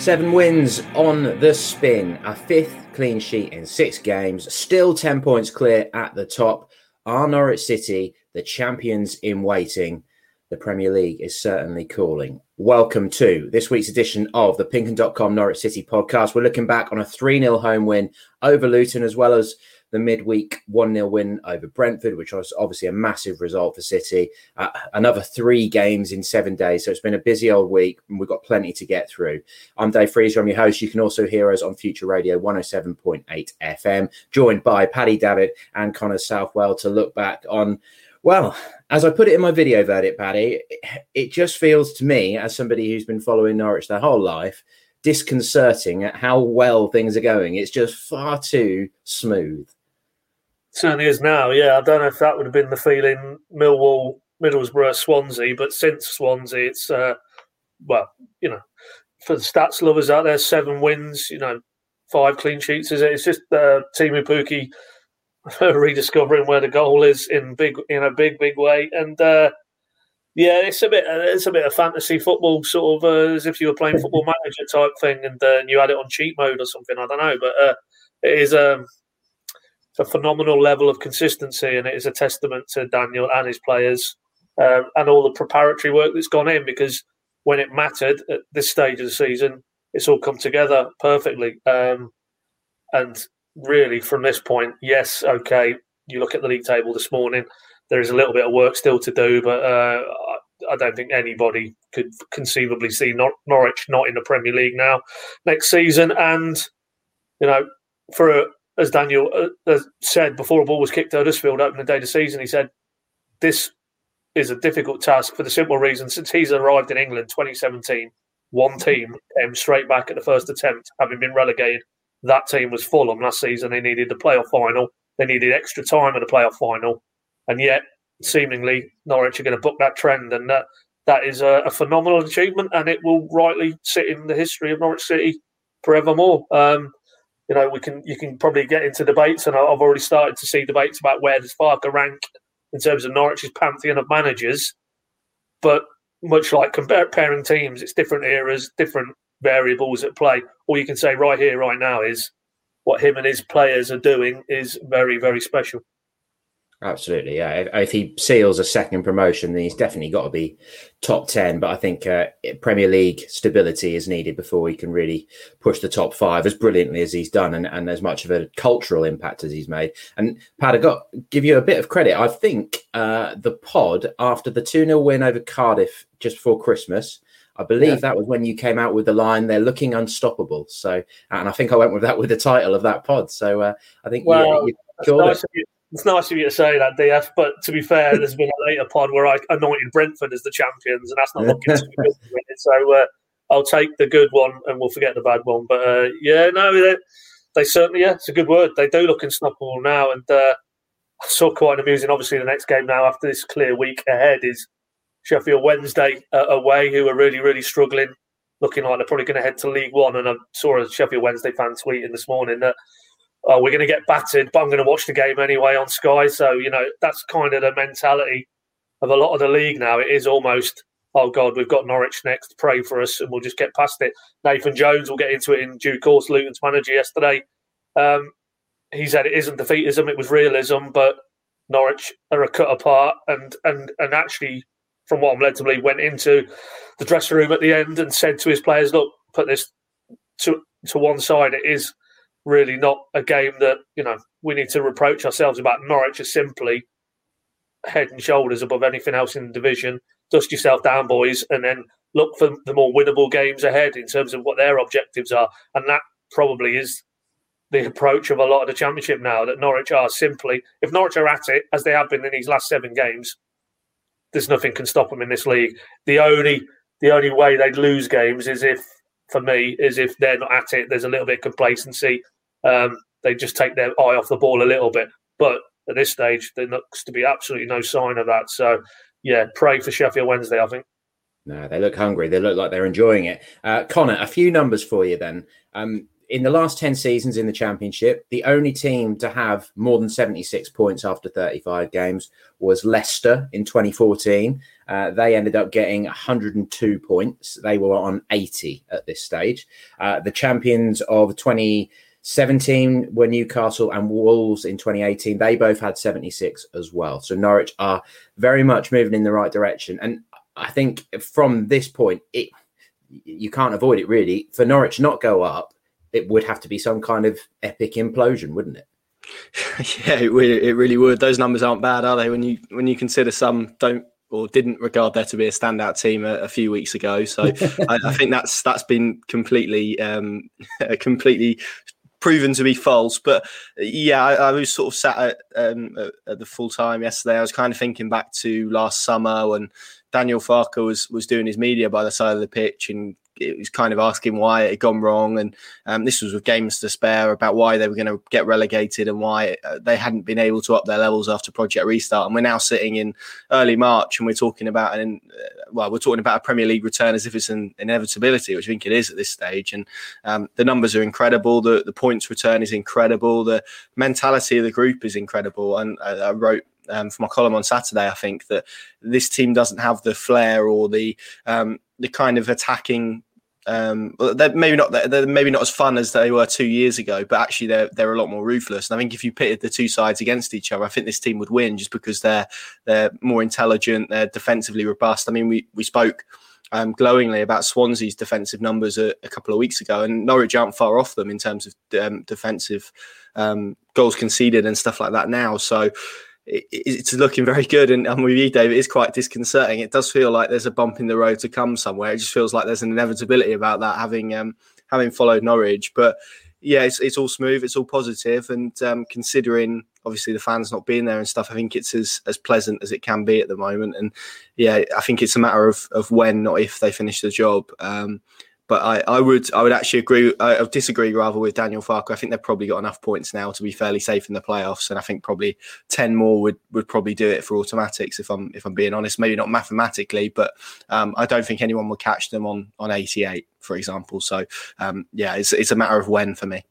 Seven wins on the spin, a fifth clean sheet in six games, still 10 points clear at the top. Are Norwich City the champions in waiting? The Premier League is certainly calling. Welcome to this week's edition of the Pinkun.com Norwich City podcast. We're looking back on a 3 0 home win over Luton, as well as the midweek 1 0 win over Brentford, which was obviously a massive result for City. Uh, another three games in seven days. So it's been a busy old week and we've got plenty to get through. I'm Dave Freezer, I'm your host. You can also hear us on Future Radio 107.8 FM, joined by Paddy Davitt and Connor Southwell to look back on. Well, as I put it in my video verdict, Paddy, it just feels to me, as somebody who's been following Norwich their whole life, disconcerting at how well things are going. It's just far too smooth. Certainly is now. Yeah, I don't know if that would have been the feeling Millwall, Middlesbrough, Swansea, but since Swansea, it's uh, well, you know, for the stats lovers out there, seven wins, you know, five clean sheets. Is it? It's just uh, Teemu Pukki rediscovering where the goal is in big, in a big, big way, and uh, yeah, it's a bit, it's a bit of fantasy football, sort of uh, as if you were playing Football Manager type thing, and, uh, and you had it on cheat mode or something. I don't know, but uh, it is. Um, a phenomenal level of consistency, and it is a testament to Daniel and his players um, and all the preparatory work that's gone in. Because when it mattered at this stage of the season, it's all come together perfectly. Um, and really, from this point, yes, okay, you look at the league table this morning. There is a little bit of work still to do, but uh, I don't think anybody could conceivably see Nor- Norwich not in the Premier League now next season. And you know, for a, as Daniel uh, said before a ball was kicked at Huddersfield opening day of the season, he said, This is a difficult task for the simple reason since he's arrived in England 2017, one team came straight back at the first attempt, having been relegated. That team was Fulham last season. They needed the playoff final. They needed extra time at the playoff final. And yet, seemingly, Norwich are going to book that trend. And that, that is a, a phenomenal achievement. And it will rightly sit in the history of Norwich City forevermore. Um, you know, we can you can probably get into debates, and I've already started to see debates about where does Farke rank in terms of Norwich's pantheon of managers. But much like comparing teams, it's different eras, different variables at play. All you can say right here, right now, is what him and his players are doing is very, very special. Absolutely, yeah. If, if, he seals a second promotion, then he's definitely got to be top ten. But I think uh, Premier League stability is needed before he can really push the top five as brilliantly as he's done, and, and as much of a cultural impact as he's made. And Pat, I got give you a bit of credit. I think uh, the pod after the two 0 win over Cardiff just before Christmas. I believe yeah. that was when you came out with the line "They're looking unstoppable." So, and I think I went with that with the title of that pod. So, uh, I think well, you, you it's nice of you to say that, DF. But to be fair, there's been a later pod where I anointed Brentford as the champions, and that's not looking too good. So uh, I'll take the good one, and we'll forget the bad one. But uh, yeah, no, they, they, certainly, yeah, it's a good word. They do look unstoppable now, and uh, I saw quite amusing. Obviously, the next game now after this clear week ahead is Sheffield Wednesday uh, away, who are really, really struggling, looking like they're probably going to head to League One. And I saw a Sheffield Wednesday fan tweeting this morning that oh, we're going to get battered, but I'm going to watch the game anyway on Sky. So, you know, that's kind of the mentality of a lot of the league now. It is almost, oh, God, we've got Norwich next, pray for us, and we'll just get past it. Nathan Jones will get into it in due course, Luton's manager yesterday. Um, he said it isn't defeatism, it was realism, but Norwich are a cut apart and, and, and actually, from what I'm led to believe, went into the dressing room at the end and said to his players, look, put this to, to one side. It is really not a game that you know we need to reproach ourselves about. Norwich is simply head and shoulders above anything else in the division. Dust yourself down, boys, and then look for the more winnable games ahead in terms of what their objectives are. And that probably is the approach of a lot of the championship now. That Norwich are simply, if Norwich are at it as they have been in these last seven games, there's nothing can stop them in this league. The only the only way they'd lose games is if for me is if they're not at it, there's a little bit of complacency. Um, they just take their eye off the ball a little bit. But at this stage, there looks to be absolutely no sign of that. So, yeah, pray for Sheffield Wednesday, I think. No, they look hungry. They look like they're enjoying it. Uh, Connor, a few numbers for you then. Um, in the last 10 seasons in the championship, the only team to have more than 76 points after 35 games was Leicester in 2014. Uh, they ended up getting 102 points. They were on 80 at this stage. Uh, the champions of 2017 were Newcastle and Wolves in 2018. They both had 76 as well. So Norwich are very much moving in the right direction. And I think from this point, it you can't avoid it really. For Norwich not go up, it would have to be some kind of epic implosion, wouldn't it? yeah, it, it really would. Those numbers aren't bad, are they? When you when you consider some don't or didn't regard there to be a standout team a, a few weeks ago. So I, I, think that's that's been completely um, completely proven to be false. But yeah, I, I was sort of sat at, um, at the full time yesterday. I was kind of thinking back to last summer when Daniel Farke was was doing his media by the side of the pitch and it was kind of asking why it had gone wrong, and um, this was with games to spare about why they were going to get relegated and why uh, they hadn't been able to up their levels after Project Restart. And we're now sitting in early March, and we're talking about an uh, well, we're talking about a Premier League return as if it's an inevitability, which I think it is at this stage. And um, the numbers are incredible. The the points return is incredible. The mentality of the group is incredible. And I, I wrote um, for my column on Saturday, I think that this team doesn't have the flair or the um, the kind of attacking um, they're maybe not they're maybe not as fun as they were two years ago, but actually they're they're a lot more ruthless. And I think if you pitted the two sides against each other, I think this team would win just because they're they're more intelligent, they're defensively robust. I mean, we we spoke um, glowingly about Swansea's defensive numbers a, a, couple of weeks ago, and Norwich aren't far off them in terms of um, defensive um, goals conceded and stuff like that now. So it's looking very good. And, with you, Dave, it is quite disconcerting. It does feel like there's a bump in the road to come somewhere. It just feels like there's an inevitability about that, having um, having followed Norwich. But yeah, it's, it's all smooth, it's all positive, and um, considering obviously the fans not being there and stuff, I think it's as as pleasant as it can be at the moment. And yeah, I think it's a matter of of when, not if, they finish the job. Um, but I, I would I would actually agree I disagree rather with Daniel Farke. I think they've probably got enough points now to be fairly safe in the playoffs, and I think probably ten more would, would probably do it for automatics if I'm if I'm being honest. Maybe not mathematically, but um, I don't think anyone will catch them on on 88, for example. So um, yeah, it's it's a matter of when for me.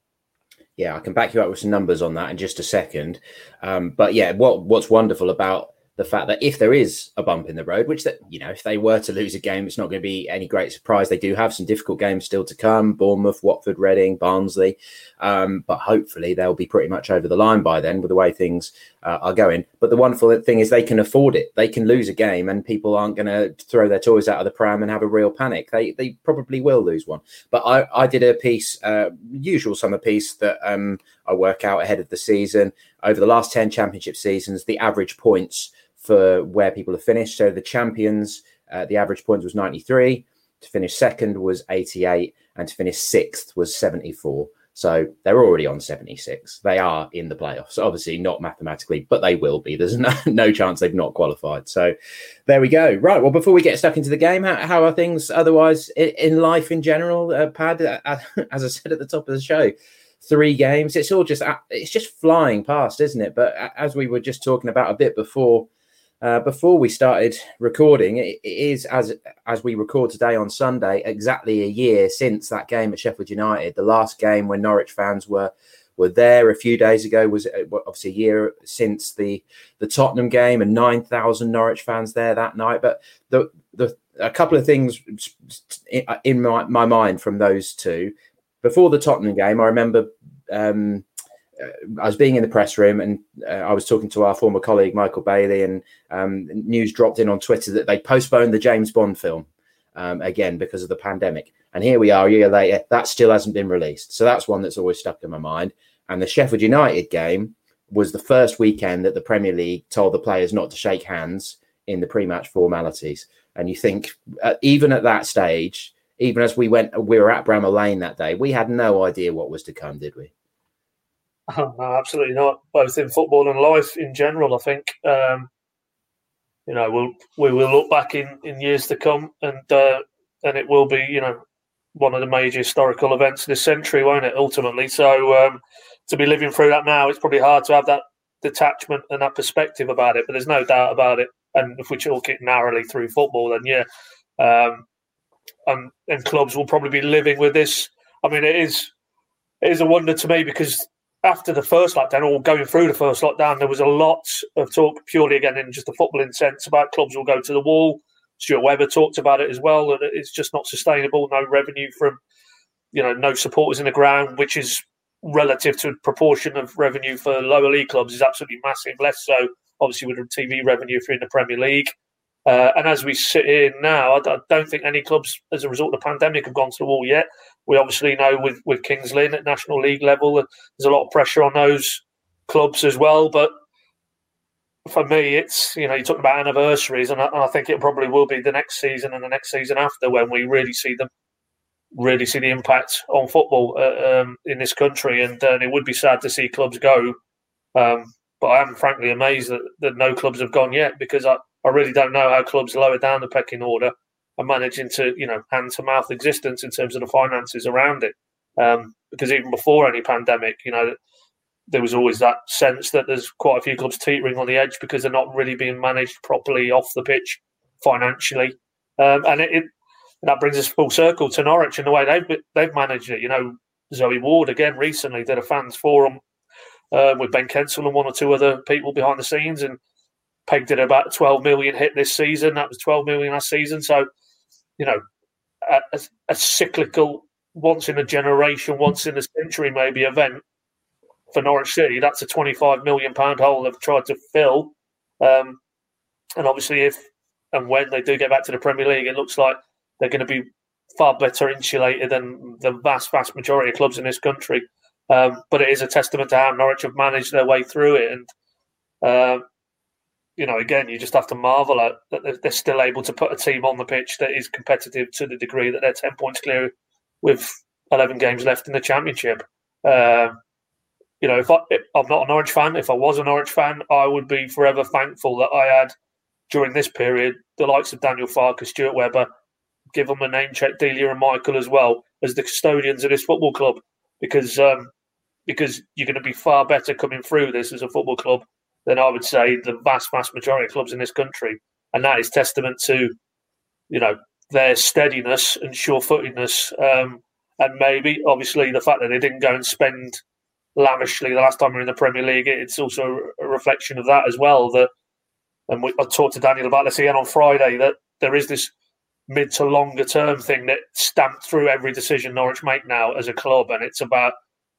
Yeah, I can back you up with some numbers on that in just a second. Um, but yeah, what what's wonderful about the fact that if there is a bump in the road, which that you know, if they were to lose a game, it's not going to be any great surprise. They do have some difficult games still to come: Bournemouth, Watford, Reading, Barnsley. Um, but hopefully they'll be pretty much over the line by then with the way things uh, are going. But the wonderful thing is they can afford it. They can lose a game, and people aren't going to throw their toys out of the pram and have a real panic. They they probably will lose one. But I I did a piece, uh, usual summer piece that um, I work out ahead of the season over the last ten championship seasons. The average points for where people have finished. So the champions, uh, the average points was 93. To finish second was 88, and to finish sixth was 74. So they're already on 76. They are in the playoffs. Obviously, not mathematically, but they will be. There's no, no chance they've not qualified. So there we go. Right. Well, before we get stuck into the game, how, how are things otherwise in, in life in general, uh, Pad? Uh, as I said at the top of the show, three games. It's all just, uh, it's just flying past, isn't it? But uh, as we were just talking about a bit before uh, before we started recording, it, is as as we record today on Sunday, exactly a year since that game at Sheffield United. The last game when Norwich fans were were there a few days ago was uh, obviously a year since the the Tottenham game, and nine thousand Norwich fans there that night. But the the a couple of things in my, my mind from those two. Before the Tottenham game, I remember um, I was being in the press room and uh, I was talking to our former colleague Michael Bailey, and um, news dropped in on Twitter that they postponed the James Bond film um, again because of the pandemic. And here we are a year later, that still hasn't been released. So that's one that's always stuck in my mind. And the Sheffield United game was the first weekend that the Premier League told the players not to shake hands in the pre-match formalities. And you think, uh, even at that stage, even as we went, we were at Bramall Lane that day, we had no idea what was to come, did we? no, absolutely not. Both in football and life in general, I think. Um, you know, we'll we will look back in, in years to come, and uh, and it will be, you know, one of the major historical events this century, won't it? Ultimately, so um, to be living through that now, it's probably hard to have that detachment and that perspective about it. But there's no doubt about it. And if we talk it narrowly through football, then yeah, um, and and clubs will probably be living with this. I mean, it is it is a wonder to me because after the first lockdown or going through the first lockdown, there was a lot of talk purely again in just the footballing sense about clubs will go to the wall. Stuart Webber talked about it as well that it's just not sustainable. No revenue from, you know, no supporters in the ground, which is relative to proportion of revenue for lower league clubs is absolutely massive. Less so, obviously, with TV revenue if you're in the Premier League. Uh, and as we sit here now, I, don't think any clubs, as a result of the pandemic, have gone to the wall yet. We obviously know with, with Kings Lynn at National League level, there's a lot of pressure on those clubs as well. But for me, it's, you know, you're talking about anniversaries, and I, I think it probably will be the next season and the next season after when we really see them really see the impact on football uh, um, in this country. And uh, it would be sad to see clubs go. Um, but I am frankly amazed that, that no clubs have gone yet because I, I really don't know how clubs lower down the pecking order are managing to, you know, hand to mouth existence in terms of the finances around it. Um, because even before any pandemic, you know, there was always that sense that there's quite a few clubs teetering on the edge because they're not really being managed properly off the pitch financially. Um, and it, it, that brings us full circle to Norwich and the way they've they've managed it. You know, Zoe Ward again recently did a fans forum uh, with Ben Kensell and one or two other people behind the scenes, and pegged it about 12 million hit this season. That was 12 million last season. So, you know, a, a cyclical, once in a generation, once in a century maybe event for Norwich City. That's a 25 million pound hole they've tried to fill. Um, and obviously, if and when they do get back to the Premier League, it looks like they're going to be far better insulated than the vast, vast majority of clubs in this country. Um, but it is a testament to how Norwich have managed their way through it. And, uh, you know, again, you just have to marvel at that they're still able to put a team on the pitch that is competitive to the degree that they're 10 points clear with 11 games left in the Championship. Uh, you know, if, I, I'm not an Orange fan, if I was an Orange fan, I would be forever thankful that I had, during this period, the likes of Daniel Farke, Stuart Webber, give them a name check, Delia and Michael as well as the custodians of this football club, because um, because you're going to be far better coming through this as a football club than I would say the vast vast majority of clubs in this country, and that is testament to you know their steadiness and sure-footedness, um, and maybe obviously the fact that they didn't go and spend lavishly the last time we were in the Premier League. It's also a reflection of that as well. That and we, I talked to Daniel about this again on Friday that there is this mid to longer term thing that stamped through every decision Norwich make now as a club, and it's about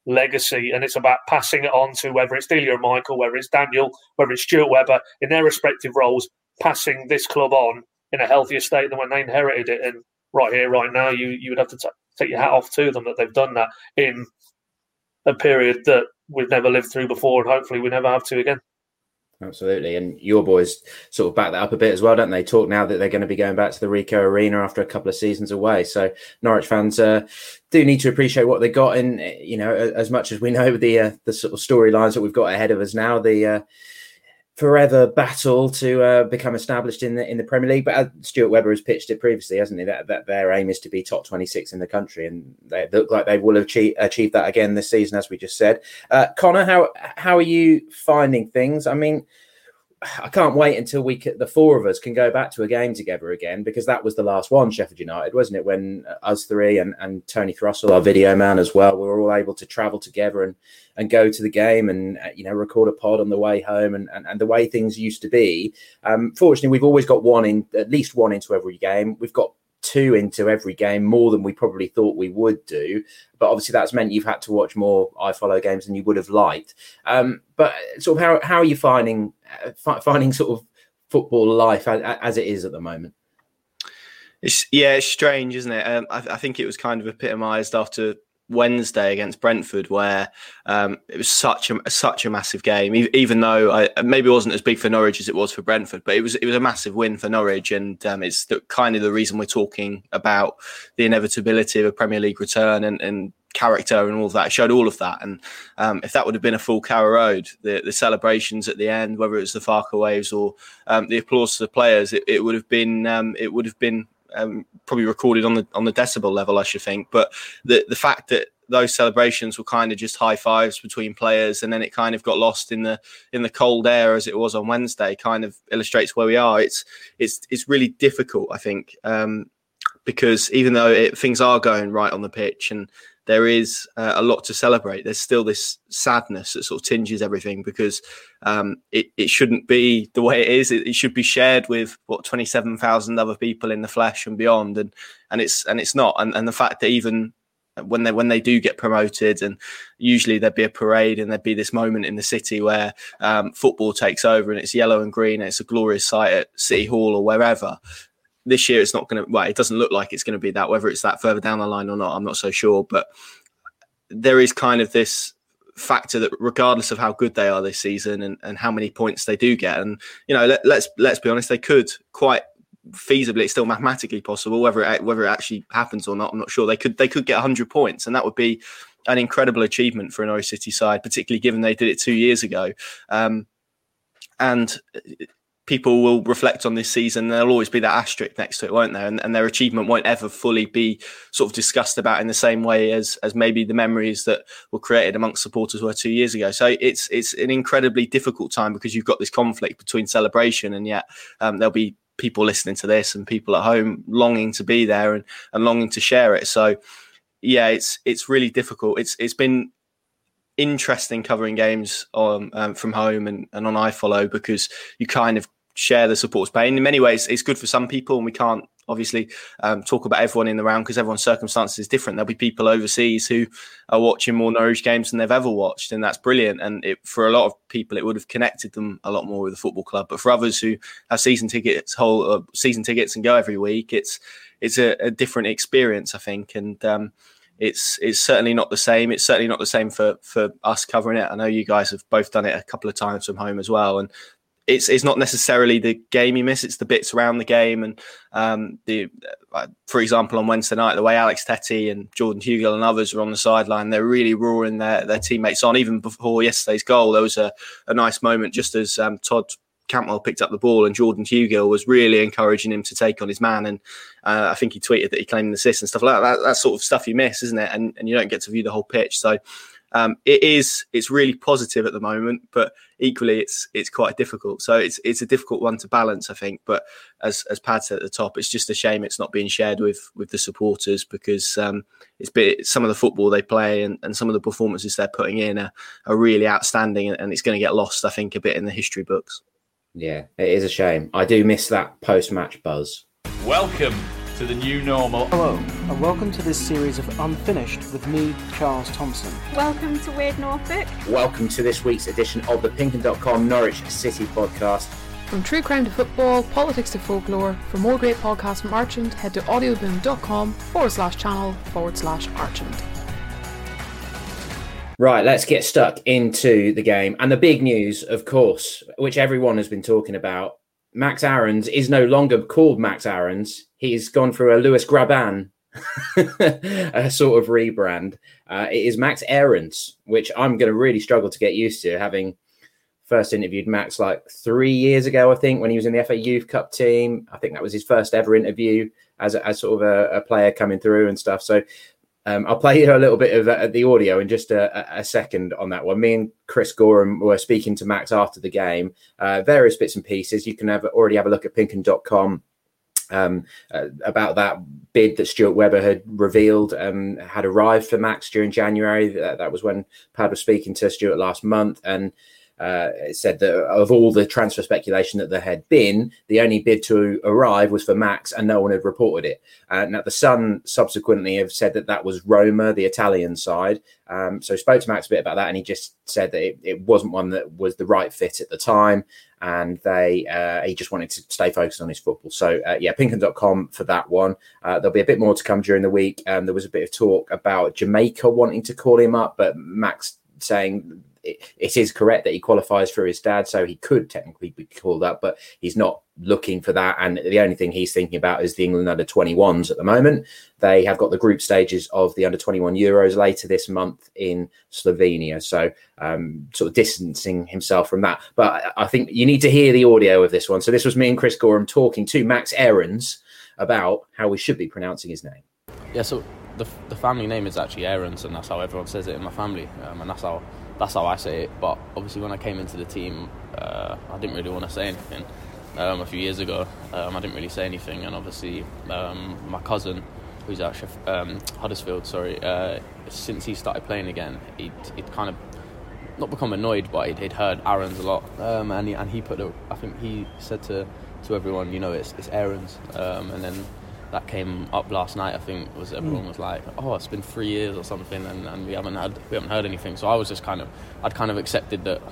legacy and it's about passing it on to whether it's Delia or Michael, whether it's Daniel, whether it's Stuart Webber in their respective roles, passing this club on in a healthier state than when they inherited it. And right here, right now, you you would have to t- take your hat off to them that they've done that in a period that we've never lived through before, and hopefully we never have to again. Absolutely. And your boys sort of back that up a bit as well, don't they? Talk now that they're going to be going back to the Ricoh Arena after a couple of seasons away. So Norwich fans uh, do need to appreciate what they got. And, you know, as much as we know the uh, the sort of storylines that we've got ahead of us now, the uh, forever battle to uh, become established in the in the Premier League. But uh, Stuart Webber has pitched it previously, hasn't he? That, that their aim is to be top 26 in the country. And they look like they will achieve, achieve that again this season, as we just said. Uh, Connor, how, how are you finding things? I mean, I can't wait until we the four of us can go back to a game together again because that was the last one, Sheffield United, wasn't it? When us three and, and Tony Thrussell, our video man as well, we were all able to travel together and and go to the game and uh, you know record a pod on the way home and and, and the way things used to be. Um, fortunately, we've always got one in at least one into every game. We've got two into every game, more than we probably thought we would do. But obviously, that's meant you've had to watch more iFollow games than you would have liked. Um, but sort of how how are you finding uh, finding sort of football life as, as, it is at the moment? It's yeah, it's strange, isn't it? Um, I, I think it was kind of epitomised after Wednesday against Brentford, where um, it was such a such a massive game. Even though I, maybe it wasn't as big for Norwich as it was for Brentford, but it was it was a massive win for Norwich, and um, it's the, kind of the reason we're talking about the inevitability of a Premier League return and, and character and all of that. It showed all of that, and um, if that would have been a full Carrow Road, the, the celebrations at the end, whether it was the Farke waves or um, the applause to the players, it, it would have been um, it would have been um, probably recorded on the on the decibel level, I should think. But the the fact that those celebrations were kind of just high fives between players, and then it kind of got lost in the in the cold air as it was on Wednesday, kind of illustrates where we are. It's it's it's really difficult, I think, um, because even though it, things are going right on the pitch and there is uh, a lot to celebrate. There's still this sadness that sort of tinges everything because um, it, it shouldn't be the way it is. It, it should be shared with what 27,000 other people in the flesh and beyond. And, and it's, and it's not. And, and the fact that even when they when they do get promoted, and usually there'd be a parade and there'd be this moment in the city where um, football takes over and it's yellow and green and it's a glorious sight at City Hall or wherever. This year, it's not going to. Well, it doesn't look like it's going to be that. Whether it's that further down the line or not, I'm not so sure. But there is kind of this factor that regardless of how good they are this season and, and how many points they do get and you know let, let's let's be honest they could quite feasibly it's still mathematically possible whether it, whether it actually happens or not i'm not sure they could they could get 100 points and that would be an incredible achievement for an Norwich City side particularly given they did it 2 years ago um, and people will reflect on this season there'll always be that asterisk next to it won't there and, and, their achievement won't ever fully be sort of discussed about in the same way as as maybe the memories that were created amongst supporters were two years ago so it's it's an incredibly difficult time because you've got this conflict between celebration and yet um, there'll be people listening to this and people at home longing to be there and, and longing to share it. So yeah, it's it's really difficult. It's it's been interesting covering games on um, from home and, and on iFollow because you kind of share the support's pain. In many ways, it's good for some people, and we can't obviously um, talk about everyone in the round because everyone's circumstances is different. There'll be people overseas who are watching more Norwich games than they've ever watched, and that's brilliant. And it, for a lot of people, it would have connected them a lot more with the football club. But for others who have season tickets, whole uh, season tickets, and go every week, it's it's a, a different experience, I think. And um, it's it's certainly not the same. It's certainly not the same for for us covering it. I know you guys have both done it a couple of times from home as well, and it's it's not necessarily the game you miss; it's the bits around the game. And um, the, uh, for example, on Wednesday night, the way Alex Tettey and Jordan Hugill and others are on the sideline, they're really roaring their their teammates on. Even before yesterday's goal, there was a, a nice moment just as um, Todd Cantwell picked up the ball and Jordan Hugill was really encouraging him to take on his man. And uh, I think he tweeted that he claimed an assist and stuff like that. that. That sort of stuff you miss, isn't it? And, and you don't get to view the whole pitch. So um, it is it's really positive at the moment, but equally it's it's quite difficult. So it's it's a difficult one to balance, I think. But as as Pad said at the top, it's just a shame it's not being shared with with the supporters because um, it's been some of the football they play and, and some of the performances they're putting in are, are really outstanding, and, and it's going to get lost, I think, a bit in the history books. Yeah, it is a shame. I do miss that post match buzz. Welcome to the new normal. Hello, and welcome to this series of Unfinished with me, Charles Thompson. Welcome to Weird Norfolk. Welcome to this week's edition of the Pinkun.com Norwich City podcast. From true crime to football, politics to folklore, for more great podcasts from Archant, head to audioboom.com forward slash channel forward slash Archant. Right, let's get stuck into the game. And the big news, of course, which everyone has been talking about Max Aarons is no longer called Max Aarons. He's gone through a Lewis Grabban a sort of rebrand. Uh, it is Max Aarons, which I'm going to really struggle to get used to, having first interviewed Max like three years ago, I think, when he was in the FA Youth Cup team. I think that was his first ever interview as, as sort of a, a player coming through and stuff. So um, I'll play you a little bit of uh, the audio in just a, a, second on that one. Me and Chris Gorham were speaking to Max after the game, uh, various bits and pieces. You can have already have a look at pinkun.com um, uh, about that bid that Stuart Webber had revealed um, had arrived for Max during January. That, that was when Pad was speaking to Stuart last month. And uh, said that of all the transfer speculation that there had been, the only bid to arrive was for Max, and no one had reported it. Uh, now, the Sun subsequently have said that that was Roma, the Italian side. Um, so, spoke to Max a bit about that, and he just said that it, it, wasn't one that was the right fit at the time, and they uh, he just wanted to stay focused on his football. So, uh, yeah, pinkun.com for that one. Uh, there'll be a bit more to come during the week. Um, there was a bit of talk about Jamaica wanting to call him up, but Max saying it, it is correct that he qualifies for his dad, so he could technically be called up, but he's not looking for that. And the only thing he's thinking about is the England under 21s at the moment. They have got the group stages of the under 21 Euros later this month in Slovenia. So, um, sort of distancing himself from that. But I think you need to hear the audio of this one. So, this was me and Chris Gorham talking to Max Aarons about how we should be pronouncing his name. Yeah, so the, the family name is actually Aarons, and that's how everyone says it in my family. Um, and that's how that's how I say it. But obviously, when I came into the team, uh, I didn't really want to say anything. Um, a few years ago, um, I didn't really say anything, and obviously, um, my cousin, who's that? Um, Huddersfield. Sorry. Uh, since he started playing again, he'd, he'd kind of not become annoyed, but he'd, he'd heard Aaron's a lot, um, and he and he put a, I think he said to to everyone, you know, it's it's Aaron's, um, and then that came up last night. I think was everyone mm. was like, oh, it's been three years or something, and, and we haven't had we haven't heard anything. So I was just kind of I'd kind of accepted that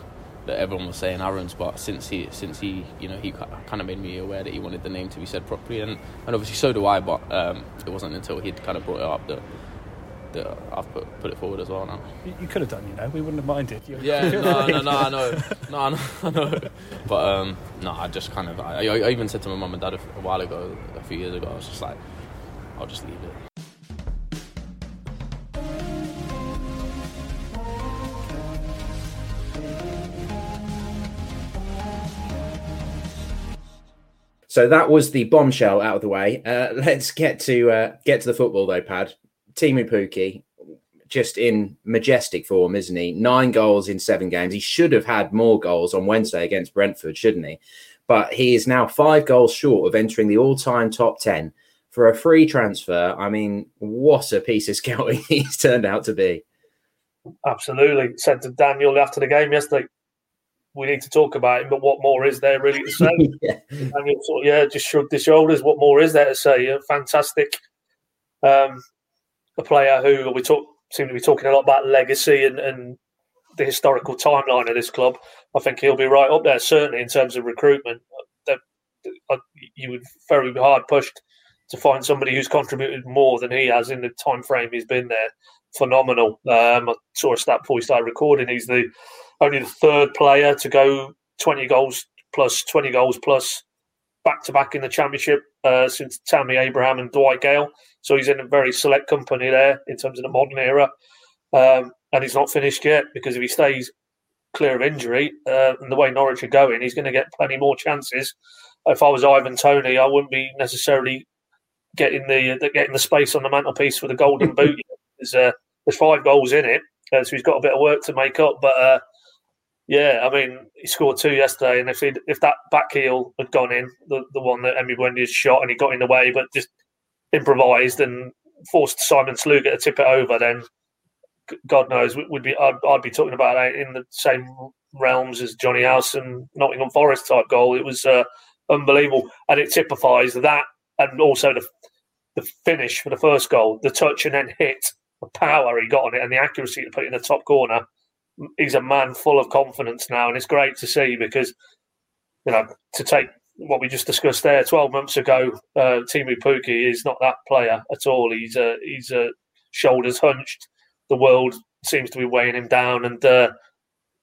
that everyone was saying Aaron's, but since he since he you know he kind of made me aware that he wanted the name to be said properly, and, and obviously so do I. But um, it wasn't until he'd kind of brought it up that that I've put put it forward as well now. You, could have done, you know. We wouldn't have minded. You yeah, no, no, no, I know, no, I know, I know. But um, no, I just kind of, I, I even said to my mum and dad a, a while ago, a few years ago, I was just like, I'll just leave it. So that was the bombshell out of the way. Uh, let's get to uh, get to the football though, Pad. Teemu Pukki, just in majestic form, isn't he? Nine goals in seven games. He should have had more goals on Wednesday against Brentford, shouldn't he? But he is now five goals short of entering the all-time top ten for a free transfer. I mean, what a piece of scouting he's turned out to be. Absolutely. Said to Daniel after the game yesterday, we need to talk about him, but what more is there really to say? yeah. Daniel sort of, yeah, just shrugged his shoulders. What more is there to say? Yeah, fantastic. Um, a player who we talk seem to be talking a lot about legacy and, and the historical timeline of this club. I think he'll be right up there, certainly in terms of recruitment. You would very hard pushed to find somebody who's contributed more than he has in the time frame he's been there. Phenomenal. Um, I saw a stat before we started recording. He's the only the third player to go 20 goals plus 20 goals plus back to back in the championship uh, since Tammy Abraham and Dwight Gayle. So he's in a very select company there in terms of the modern era. Um, and he's not finished yet because if he stays clear of injury uh, and the way Norwich are going, he's going to get plenty more chances. If I was Ivan Toney, I wouldn't be necessarily getting the, the getting the space on the mantelpiece for the golden boot. There's, uh, there's five goals in it, uh, so he's got a bit of work to make up. But uh, yeah, I mean, he scored two yesterday, and if if that back heel had gone in, the, the one that Emi Buendia shot, and he got in the way, but just improvised and forced Simon Sluga to tip it over, then God knows would be I'd, I'd, be talking about it in the same realms as Jonny Howson Nottingham Forest type goal. It was uh, unbelievable, and it typifies that, and also the the finish for the first goal, the touch and then hit, the power he got on it, and the accuracy to put in the top corner he's a man full of confidence now, and it's great to see because you know to take what we just discussed there 12 months ago, uh, Teemu Pukki is not that player at all. He's a he's a shoulders hunched. The world seems to be weighing him down, and uh,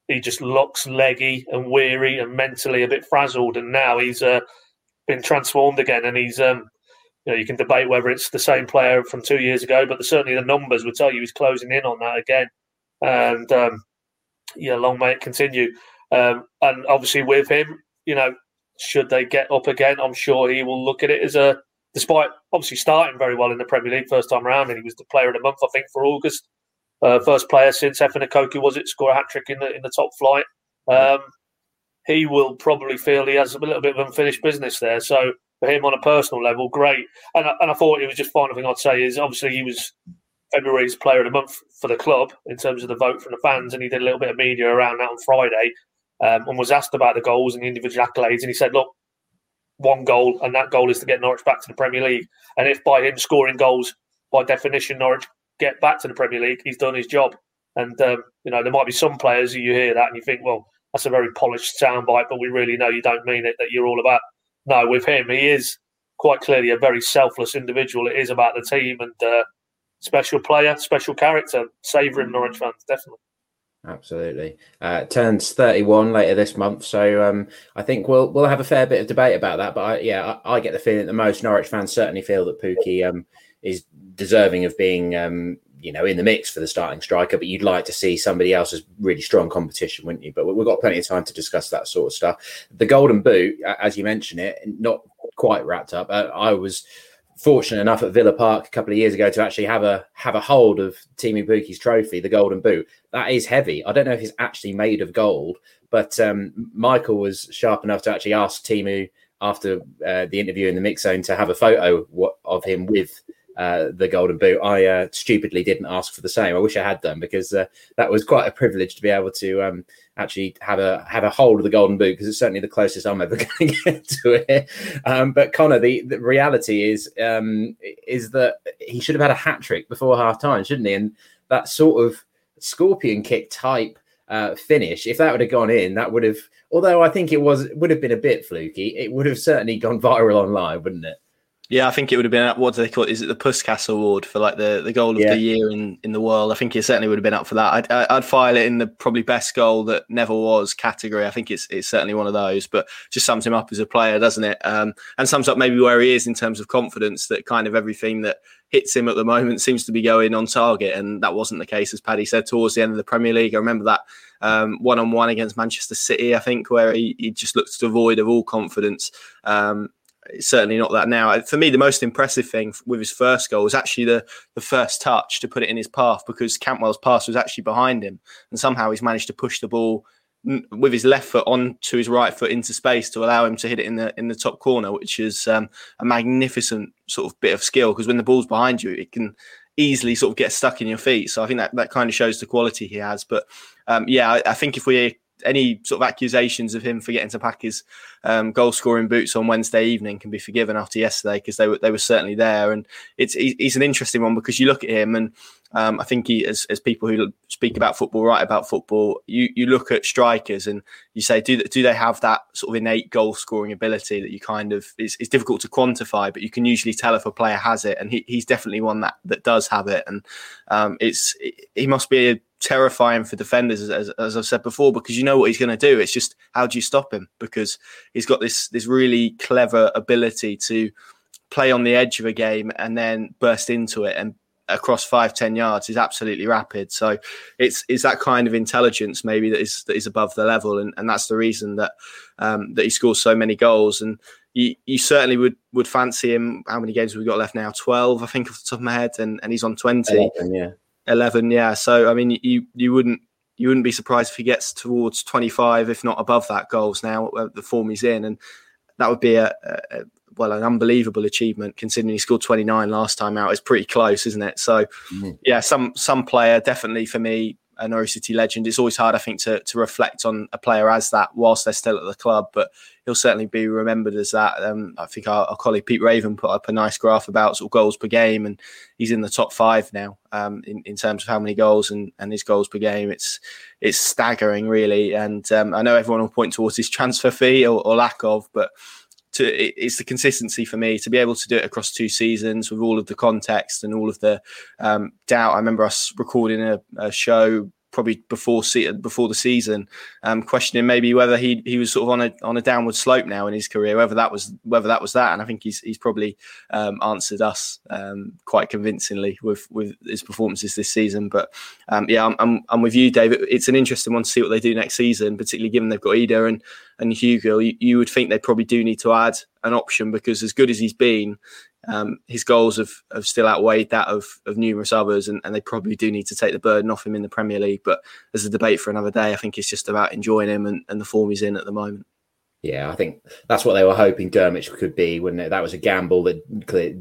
he just looks leggy and weary and mentally a bit frazzled. And now he's uh, been transformed again, and he's um, you know you can debate whether it's the same player from two years ago, but the, certainly the numbers would tell you he's closing in on that again. And um, yeah, long may it continue. Um, and obviously, with him, you know, should they get up again, I'm sure he will look at it as a, despite obviously starting very well in the Premier League first time around, and he was the player of the month, I think, for August. Uh, first player since Efan was it score a hat trick in the in the top flight. Um, he will probably feel he has a little bit of unfinished business there. So for him on a personal level, great. And and I thought it was just final thing I'd say is obviously he was February's player of the month for the club in terms of the vote from the fans, and he did a little bit of media around that on Friday, um, and was asked about the goals and the individual accolades, and he said, "Look, one goal, and that goal is to get Norwich back to the Premier League, and if by him scoring goals, by definition, Norwich get back to the Premier League, he's done his job." And um, you know, there might be some players who you hear that and you think, "Well, that's a very polished soundbite," but we really know you don't mean it. That you're all about. No, with him, he is quite clearly a very selfless individual. It is about the team and. Uh, special player, special character, savouring Norwich fans, definitely. Absolutely. Uh, turns 31 later this month, so um, I think we'll we'll have a fair bit of debate about that. But I, yeah, I, I, get the feeling that most Norwich fans certainly feel that Pukki um, is deserving of being um, you know in the mix for the starting striker. But you'd like to see somebody else's really strong competition, wouldn't you? But we've got plenty of time to discuss that sort of stuff. The Golden Boot, as you mentioned it, not quite wrapped up. Uh, I was fortunate enough at Villa Park a couple of years ago to actually have a have a hold of Teemu Pukki's trophy, the Golden Boot. That is heavy. I don't know if it's actually made of gold, but um, Michael was sharp enough to actually ask Teemu after uh, the interview in the mix zone to have a photo of him with uh, the Golden Boot. I uh, stupidly didn't ask for the same. I wish I had done because uh, that was quite a privilege to be able to um, actually have a have a hold of the Golden Boot because it's certainly the closest I'm ever going to get to it. Um, but Connor, the, the reality is um, is that he should have had a hat trick before half time, shouldn't he? And that sort of scorpion kick type uh, finish, if that would have gone in, that would have. Although I think it was would have been a bit fluky, it would have certainly gone viral online, wouldn't it? Yeah, I think it would have been what do they call it? Is it the Puskas Award for like the, the goal of yeah. the year in, in the world? I think it certainly would have been up for that. I'd, I'd file it in the probably best goal that never was category. I think it's it's certainly one of those, but just sums him up as a player, doesn't it? Um, and sums up maybe where he is in terms of confidence. That kind of everything that hits him at the moment seems to be going on target, and that wasn't the case as Paddy said towards the end of the Premier League. I remember that one on one against Manchester City, I think, where he, he just looked devoid of all confidence. Um, it's certainly not that now. For me, the most impressive thing with his first goal was actually the the first touch to put it in his path because Cantwell's pass was actually behind him, and somehow he's managed to push the ball with his left foot onto his right foot into space to allow him to hit it in the in the top corner, which is um, a magnificent sort of bit of skill. Because when the ball's behind you, it can easily sort of get stuck in your feet. So I think that that kind of shows the quality he has. But um, yeah, I, I think if we any sort of accusations of him forgetting to pack his um, goal scoring boots on Wednesday evening can be forgiven after yesterday because they were they were certainly there. And it's he's an interesting one because you look at him and um, I think he, as, as people who speak about football, write about football, you, you look at strikers and you say, do, do they have that sort of innate goal scoring ability that you kind of, it's, it's difficult to quantify, but you can usually tell if a player has it. And he, he's definitely one that, that does have it. And um, it's, he must be terrifying for defenders, as, as, I've said before, because you know what he's going to do. It's just how do you stop him? Because he's got this this really clever ability to play on the edge of a game and then burst into it and across five ten yards is absolutely rapid. So it's it's that kind of intelligence maybe that is that is above the level, and, and that's the reason that um, that he scores so many goals. And you, you certainly would would fancy him. How many games have we got left now? Twelve, I think, off the top of my head, and, and he's on twenty. 11, yeah, eleven, yeah. So I mean, you you wouldn't you wouldn't be surprised if he gets towards twenty five, if not above that goals now. Uh, the form he's in, and that would be a, a, well, an unbelievable achievement considering he scored 29 last time out. It's pretty close, isn't it? So, mm-hmm. yeah, some some player definitely for me, a Norwich City legend. It's always hard, I think, to to reflect on a player as that whilst they're still at the club, but he'll certainly be remembered as that. Um, I think our, our, colleague Pete Raven put up a nice graph about sort of goals per game, and he's in the top five now um, in, in terms of how many goals and, and his goals per game. It's it's staggering, really. And um, I know everyone will point towards his transfer fee or, or lack of, but to it's the consistency for me to be able to do it across two seasons with all of the context and all of the um, doubt. I remember us recording a, a show probably before before the season, um, questioning maybe whether he he was sort of on a on a downward slope now in his career, whether that was whether that was that. And I think he's he's probably um, answered us um, quite convincingly with with his performances this season. But um, yeah, I'm, I'm, I'm with you, David. It's an interesting one to see what they do next season, particularly given they've got Idah and and Hugill. You, you would think they probably do need to add an option because as good as he's been, um, his goals have, have still outweighed that of, of numerous others, and, and they probably do need to take the burden off him in the Premier League. But as a debate for another day, I think it's just about enjoying him and, and the form he's in at the moment. Yeah, I think that's what they were hoping Drmic could be when that was a gamble that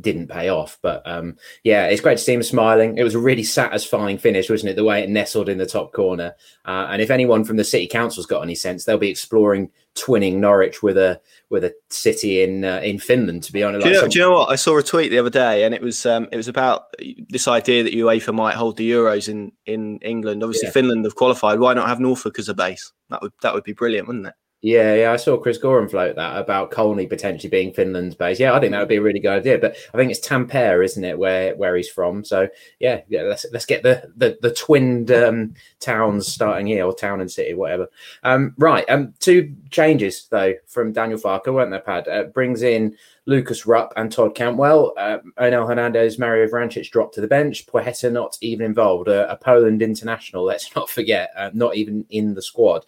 didn't pay off. But um, yeah, it's great to see him smiling. It was a really satisfying finish, wasn't it? The way it nestled in the top corner. Uh, and if anyone from the city council's got any sense, they'll be exploring twinning Norwich with a with a city in uh, in Finland. To be honest, do you, know, do you, know, what? I saw a tweet the other day, and it was um, it was about this idea that UEFA might hold the Euros in in England. Obviously, yeah. Finland have qualified. Why not have Norfolk as a base? That would that would be brilliant, wouldn't it? Yeah, yeah, I saw Chris Gorham float that about Colney potentially being Finland's base. Yeah, I think that would be a really good idea. But I think it's Tampere, isn't it, where where he's from? So yeah, yeah, let's let's get the the, the twinned um, towns starting here, or town and city, whatever. Um, right, um, two changes though from Daniel Farke, weren't there, Pad? Uh, brings in Lukas Rupp and Todd Cantwell. Uh, Onel Hernandez, Mario Vrancic dropped to the bench. Placheta not even involved. Uh, a Poland international, let's not forget, uh, not even in the squad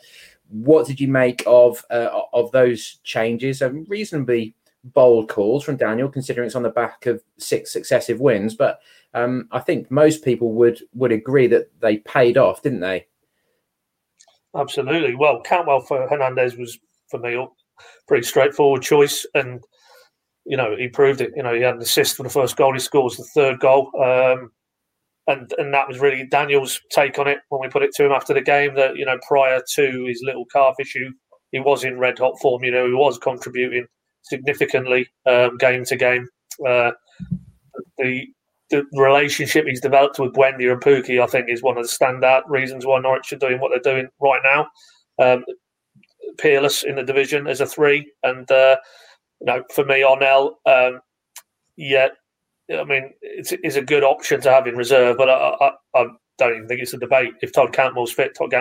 what did you make of uh, of those changes? Um, reasonably bold calls from Daniel, considering it's on the back of six successive wins. But um, I think most people would would agree that they paid off, didn't they? Absolutely. Well, Cantwell for Hernandez was for me a pretty straightforward choice, and you know, he proved it. You know, he had an assist for the first goal. He scores the third goal. Um, and and that was really Daniel's take on it when we put it to him after the game. That you know, prior to his little calf issue, he was in red hot form. You know, he was contributing significantly um, game to game. Uh, the the relationship he's developed with Buendia and Pukki, I think, is one of the standout reasons why Norwich are doing what they're doing right now. Um, peerless in the division as a three, and uh, you know, for me, Onel, um, yeah, I mean, it's, it's a good option to have in reserve, but I, I, I don't even think it's a debate. If Todd Cantwell's fit, Todd,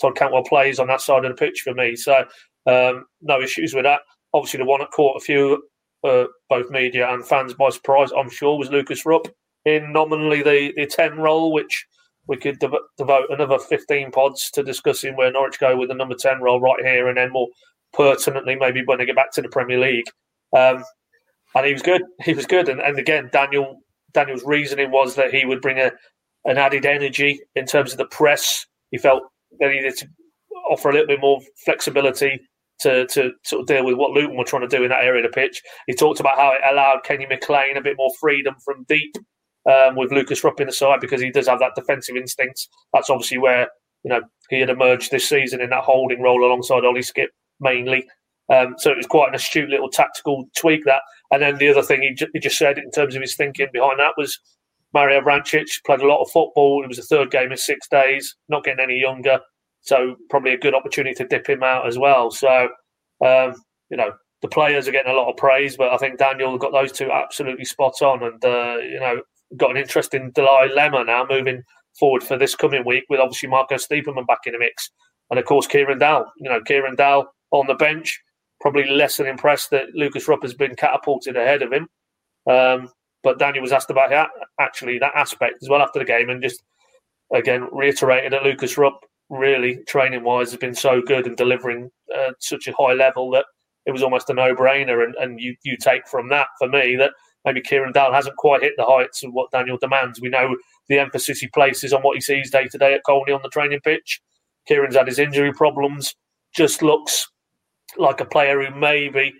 Todd Cantwell plays on that side of the pitch for me. So um, no issues with that. Obviously, the one that caught a few, uh, both media and fans by surprise, I'm sure, was Lukas Rupp in nominally the, the 10 role, which we could dev- devote another 15 pods to discussing where Norwich go with the number 10 role right here and then more pertinently maybe when they get back to the Premier League. Um, and he was good. He was good. And, and again, Daniel Daniel's reasoning was that he would bring a an added energy in terms of the press. He felt that he needed to offer a little bit more flexibility to, to sort of deal with what Luton were trying to do in that area of the pitch. He talked about how it allowed Kenny McLean a bit more freedom from deep um, with Lukas Rupp in the side because he does have that defensive instinct. That's obviously where you know he had emerged this season in that holding role alongside Ollie Skipp mainly. Um, so it was quite an astute little tactical tweak that. And then the other thing he, he just said in terms of his thinking behind that was Mario Vrancic played a lot of football. It was a third game in six days, not getting any younger. So probably a good opportunity to dip him out as well. So, um, you know, the players are getting a lot of praise, but I think Daniel got those two absolutely spot on and, uh, you know, got an interesting dilemma now moving forward for this coming week with obviously Marco Stiepermann back in the mix. And of course, Kieran Dowell. You know, Kieran Dowell on the bench, probably less than impressed that Lukas Rupp has been catapulted ahead of him. Um, but Daniel was asked about that, actually that aspect as well after the game, and just again reiterated that Lukas Rupp really training wise has been so good and delivering uh, such a high level that it was almost a no brainer. And, and you you take from that for me that maybe Kieran Dowell hasn't quite hit the heights of what Daniel demands. We know the emphasis he places on what he sees day to day at Colney on the training pitch. Kieran's had his injury problems. Just looks like a player who maybe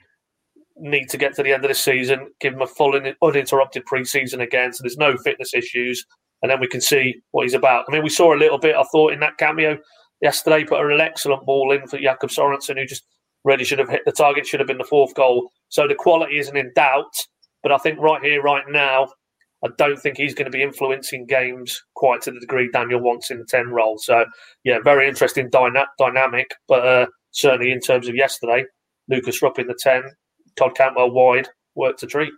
need to get to the end of the season, give him a full uninterrupted pre-season again, so there's no fitness issues, and then we can see what he's about. I mean, we saw a little bit, I thought, in that cameo yesterday, put an excellent ball in for Jacob Sorensen, who just really should have hit the target, should have been the fourth goal. So the quality isn't in doubt, but I think right here, right now, I don't think he's going to be influencing games quite to the degree Daniel wants in the 10 role. So, yeah, very interesting dyna- dynamic, but uh, certainly in terms of yesterday, Lukas Rupp in the 10, Todd Cantwell wide worked a treat.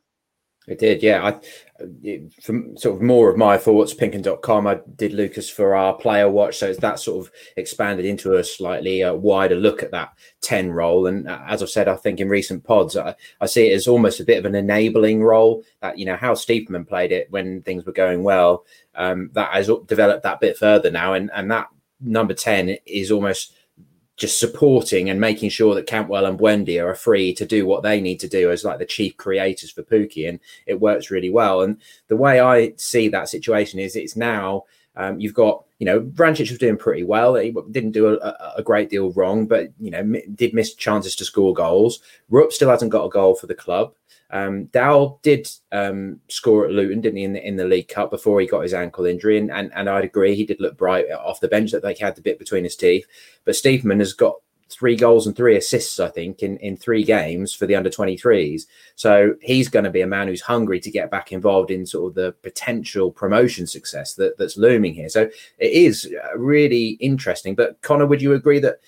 It did, yeah. I, from sort of more of my thoughts, Pinkun.com, I did Lukas for our player watch. So it's that sort of expanded into a slightly uh, wider look at that 10 role. And uh, as I've said, I think in recent pods, I, I, see it as almost a bit of an enabling role that, you know, how Stiepermann played it when things were going well. Um, that has developed that bit further now. And, and that number 10 is almost just supporting and making sure that Cantwell and Buendia are free to do what they need to do as like the chief creators for Pukki, and it works really well. And the way I see that situation is it's now um, you've got you know Vrancic was doing pretty well. He didn't do a, a, great deal wrong, but you know did miss chances to score goals. Rupp still hasn't got a goal for the club. Um, did um, score at Luton, didn't he, in the, in the League Cup before he got his ankle injury, and, and and I'd agree he did look bright off the bench that they had the bit between his teeth. But Stiepermann has got three goals and three assists, I think, in, in three games for the under 23s. So he's going to be a man who's hungry to get back involved in sort of the potential promotion success that, that's looming here. So it is really interesting. But Connor, would you agree that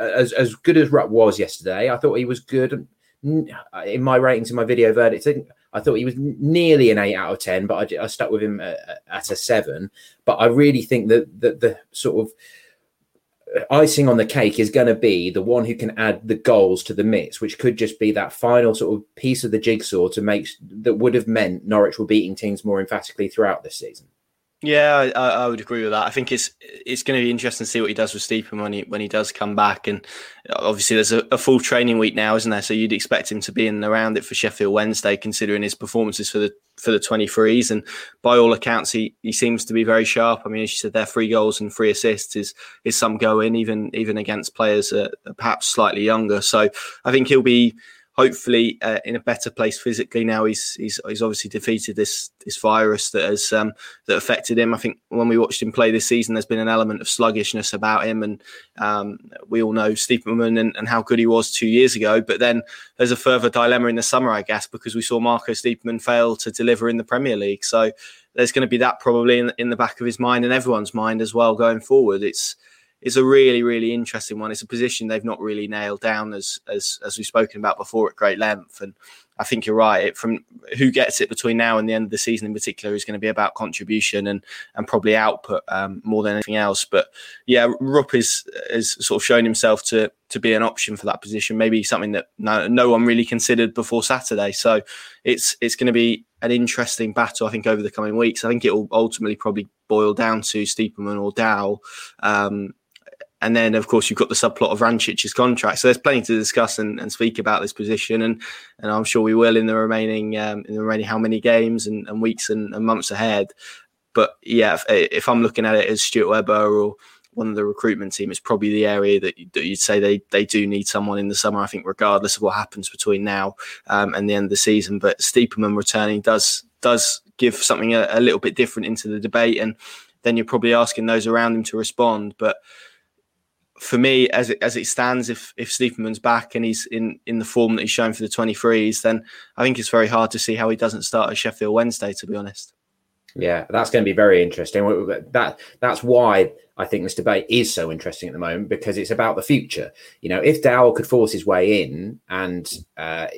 uh, as, as good as Rupp was yesterday, I thought he was good Uh, in my ratings in my video verdict, I thought he was nearly an eight out of ten, but I, I stuck with him at, at, a seven. But I really think that, that the sort of icing on the cake is going to be the one who can add the goals to the mix, which could just be that final sort of piece of the jigsaw to make that would have meant Norwich were beating teams more emphatically throughout this season. Yeah, I, I, would agree with that. I think it's it's going to be interesting to see what he does with Stephen when he when he does come back. And obviously, there's a, a, full training week now, isn't there? So you'd expect him to be in around it for Sheffield Wednesday, considering his performances for the for the 23s. And by all accounts, he, he seems to be very sharp. I mean, as you said, there three goals and three assists is is some go in, even even against players uh, perhaps slightly younger. So I think he'll be hopefully uh, in a better place physically now. He's he's he's obviously defeated this this virus that has um, that affected him. I think when we watched him play this season, there's been an element of sluggishness about him, and um, we all know Stiepermann and, and how good he was two years ago. But then there's a further dilemma in the summer, I guess, because we saw Marco Stiepermann fail to deliver in the Premier League. So there's going to be that probably in, in the back of his mind and everyone's mind as well going forward. It's it's a really really interesting one. It's a position they've not really nailed down as as as we've spoken about before at great length. And I think you're right. It, from who gets it between now and the end of the season in particular is going to be about contribution and and probably output um, more than anything else. But yeah, Rupp is has sort of shown himself to to be an option for that position. Maybe something that no, no one really considered before Saturday. So it's it's going to be an interesting battle. I think over the coming weeks. I think it will ultimately probably boil down to Stiepermann or Dow. Um, and then, of course, you've got the subplot of Vrancic's contract. So there's plenty to discuss and, and, speak about this position, and and I'm sure we will in the remaining um, in the remaining how many games and, and weeks and, and, months ahead. But yeah, if, if, I'm looking at it as Stuart Webber or one of the recruitment team, it's probably the area that, that you'd say they they do need someone in the summer. I think regardless of what happens between now um, and the end of the season, but Stiepermann returning does does give something a, a little bit different into the debate, and then you're probably asking those around him to respond, but for me, as it as it stands, if if Stiepermann's back and he's in in the form that he's shown for the 23s, then I think it's very hard to see how he doesn't start at Sheffield Wednesday. To be honest. Yeah, that's going to be very interesting. That that's why I think this debate is so interesting at the moment because it's about the future. You know, if Dowell could force his way in and uh,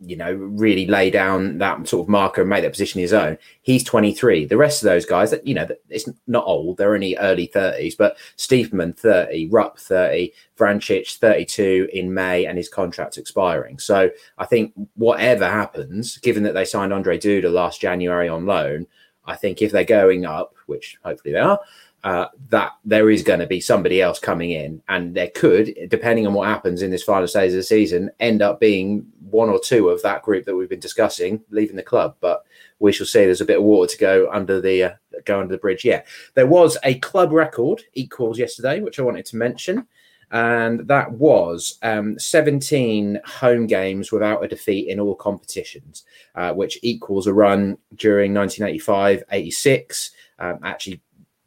you know, really lay down that sort of marker and make that position his own. He's 23. The rest of those guys, that you know, it's not old. They're only early 30s. But Stiepermann 30, Rupp 30, Vrancic 32 in May, and his contract's expiring. So I think whatever happens, given that they signed Andre Duda last January on loan, I think if they're going up, which hopefully they are, uh, that there is going to be somebody else coming in, and there could, depending on what happens in this final stage of the season, end up being one or two of that group that we've been discussing leaving the club. But we shall see. There's a bit of water to go under the uh, go under the bridge. Yeah, there was a club record equals yesterday, which I wanted to mention, and that was um, 17 home games without a defeat in all competitions, uh, which equals a run during 1985-86. Um, actually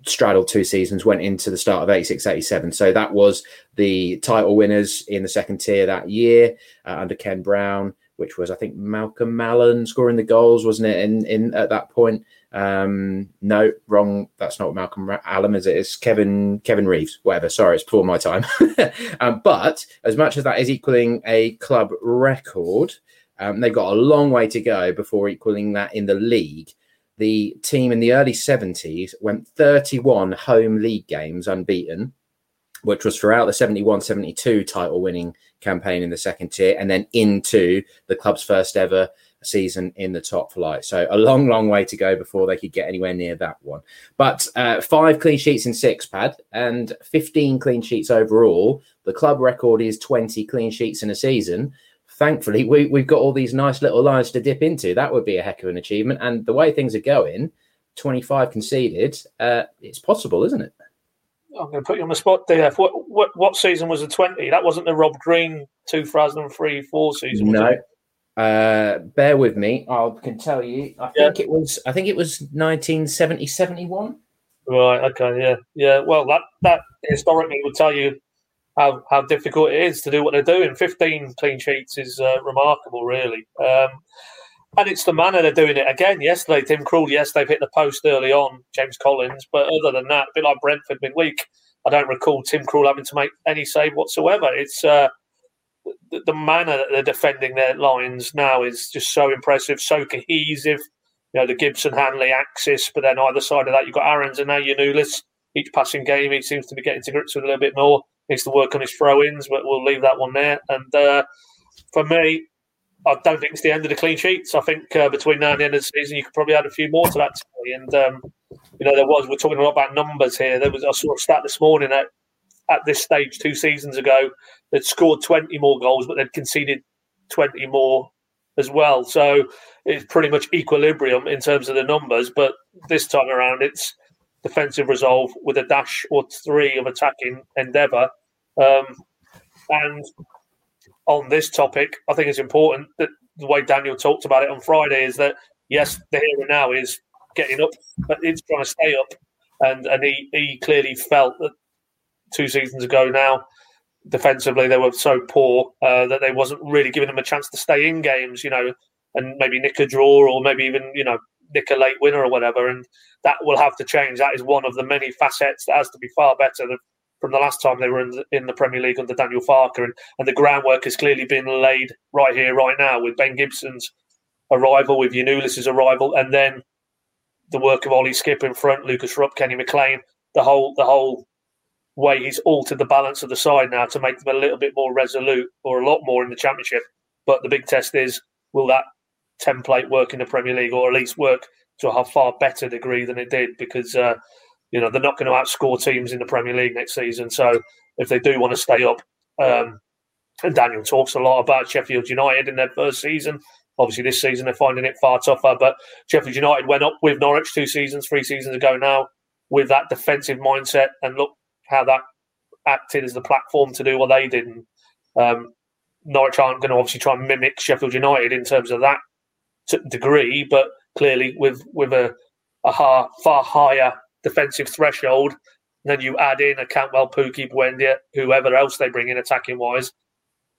straddled two seasons, went into the start of 86 87. So that was the title winners in the second tier that year uh, under Ken Brown, which was, I think, Malcolm Allen scoring the goals, wasn't it? In, in at that point. Um, no, wrong. That's not Malcolm Allen, is it? It's Kevin Kevin Reeves. Whatever. Sorry, it's before my time. um, but as much as that is equaling a club record, um, they've got a long way to go before equaling that in the league the team in the early 70s went 31 home league games unbeaten, which was throughout the 71 72 title winning campaign in the second tier, and then into the club's first ever season in the top flight. So a long, long way to go before they could get anywhere near that one. But uh, five clean sheets in six pad and 15 clean sheets overall. The club record is 20 clean sheets in a season thankfully we, we've got all these nice little lines to dip into. That would be a heck of an achievement. And the way things are going, 25 conceded, uh, it's possible, isn't it? I'm going to put you on the spot, DF. What what what season was the 20? That wasn't the Rob Green 2003 4 season, no. Uh, bear with me. I can tell you. I think it was. I think it was 1970 71. Right. Okay. Yeah. Yeah. Well, that that historically would tell you how, how difficult it is to do what they're doing. 15 clean sheets is uh, remarkable, really. Um, and it's the manner they're doing it. Again, yesterday, Tim Krul, yes, they've hit the post early on, James Collins. But other than that, a bit like Brentford midweek, I don't recall Tim Krul having to make any save whatsoever. It's uh, the, the, manner that they're defending their lines now is just so impressive, so cohesive. You know, the Gibson Hanley axis, but then either side of that, you've got Aarons and now Giannoulis. Each passing game, he seems to be getting to grips with a little bit more needs to work on his throw-ins, but we'll leave that one there. And uh, for me, I don't think it's the end of the clean sheets. I think uh, between now and the end of the season, you could probably add a few more to that. And um, you know, there was we're talking a lot about numbers here. There was I saw a stat this morning at at this stage two seasons ago they'd scored 20 more goals, but they'd conceded 20 more as well. So it's pretty much equilibrium in terms of the numbers. But this time around, it's defensive resolve with a dash or three of attacking endeavour. Um, and on this topic, I think it's important that the way Daniel talked about it on Friday is that yes, the here and now is getting up, but it's trying to stay up, and and he he clearly felt that two seasons ago now defensively they were so poor uh, that they wasn't really giving them a chance to stay in games, you know, and maybe nick a draw or maybe even you know nick a late winner or whatever, and that will have to change. That is one of the many facets that has to be far better than from the last time they were in the, in the Premier League under Daniel Farke, and, and the groundwork has clearly been laid right here, right now, with Ben Gibson's arrival, with Giannoulis's arrival, and then the work of Ollie Skipp in front, Lukas Rupp, Kenny McLean, the whole the whole way he's altered the balance of the side now to make them a little bit more resolute or a lot more in the championship. But the big test is will that template work in the Premier League or at least work to a far better degree than it did because uh, you know they're not going to outscore teams in the Premier League next season. So if they do want to stay up, um, and Daniel talks a lot about Sheffield United in their first season. Obviously, this season they're finding it far tougher. But Sheffield United went up with Norwich two seasons, three seasons ago now, with that defensive mindset, and look how that acted as the platform to do what they did. And, um, Norwich aren't going to obviously try and mimic Sheffield United in terms of that degree, but clearly with with a, a far higher defensive threshold. And then you add in a Cantwell, Pukki, Buendia, whoever else they bring in attacking wise.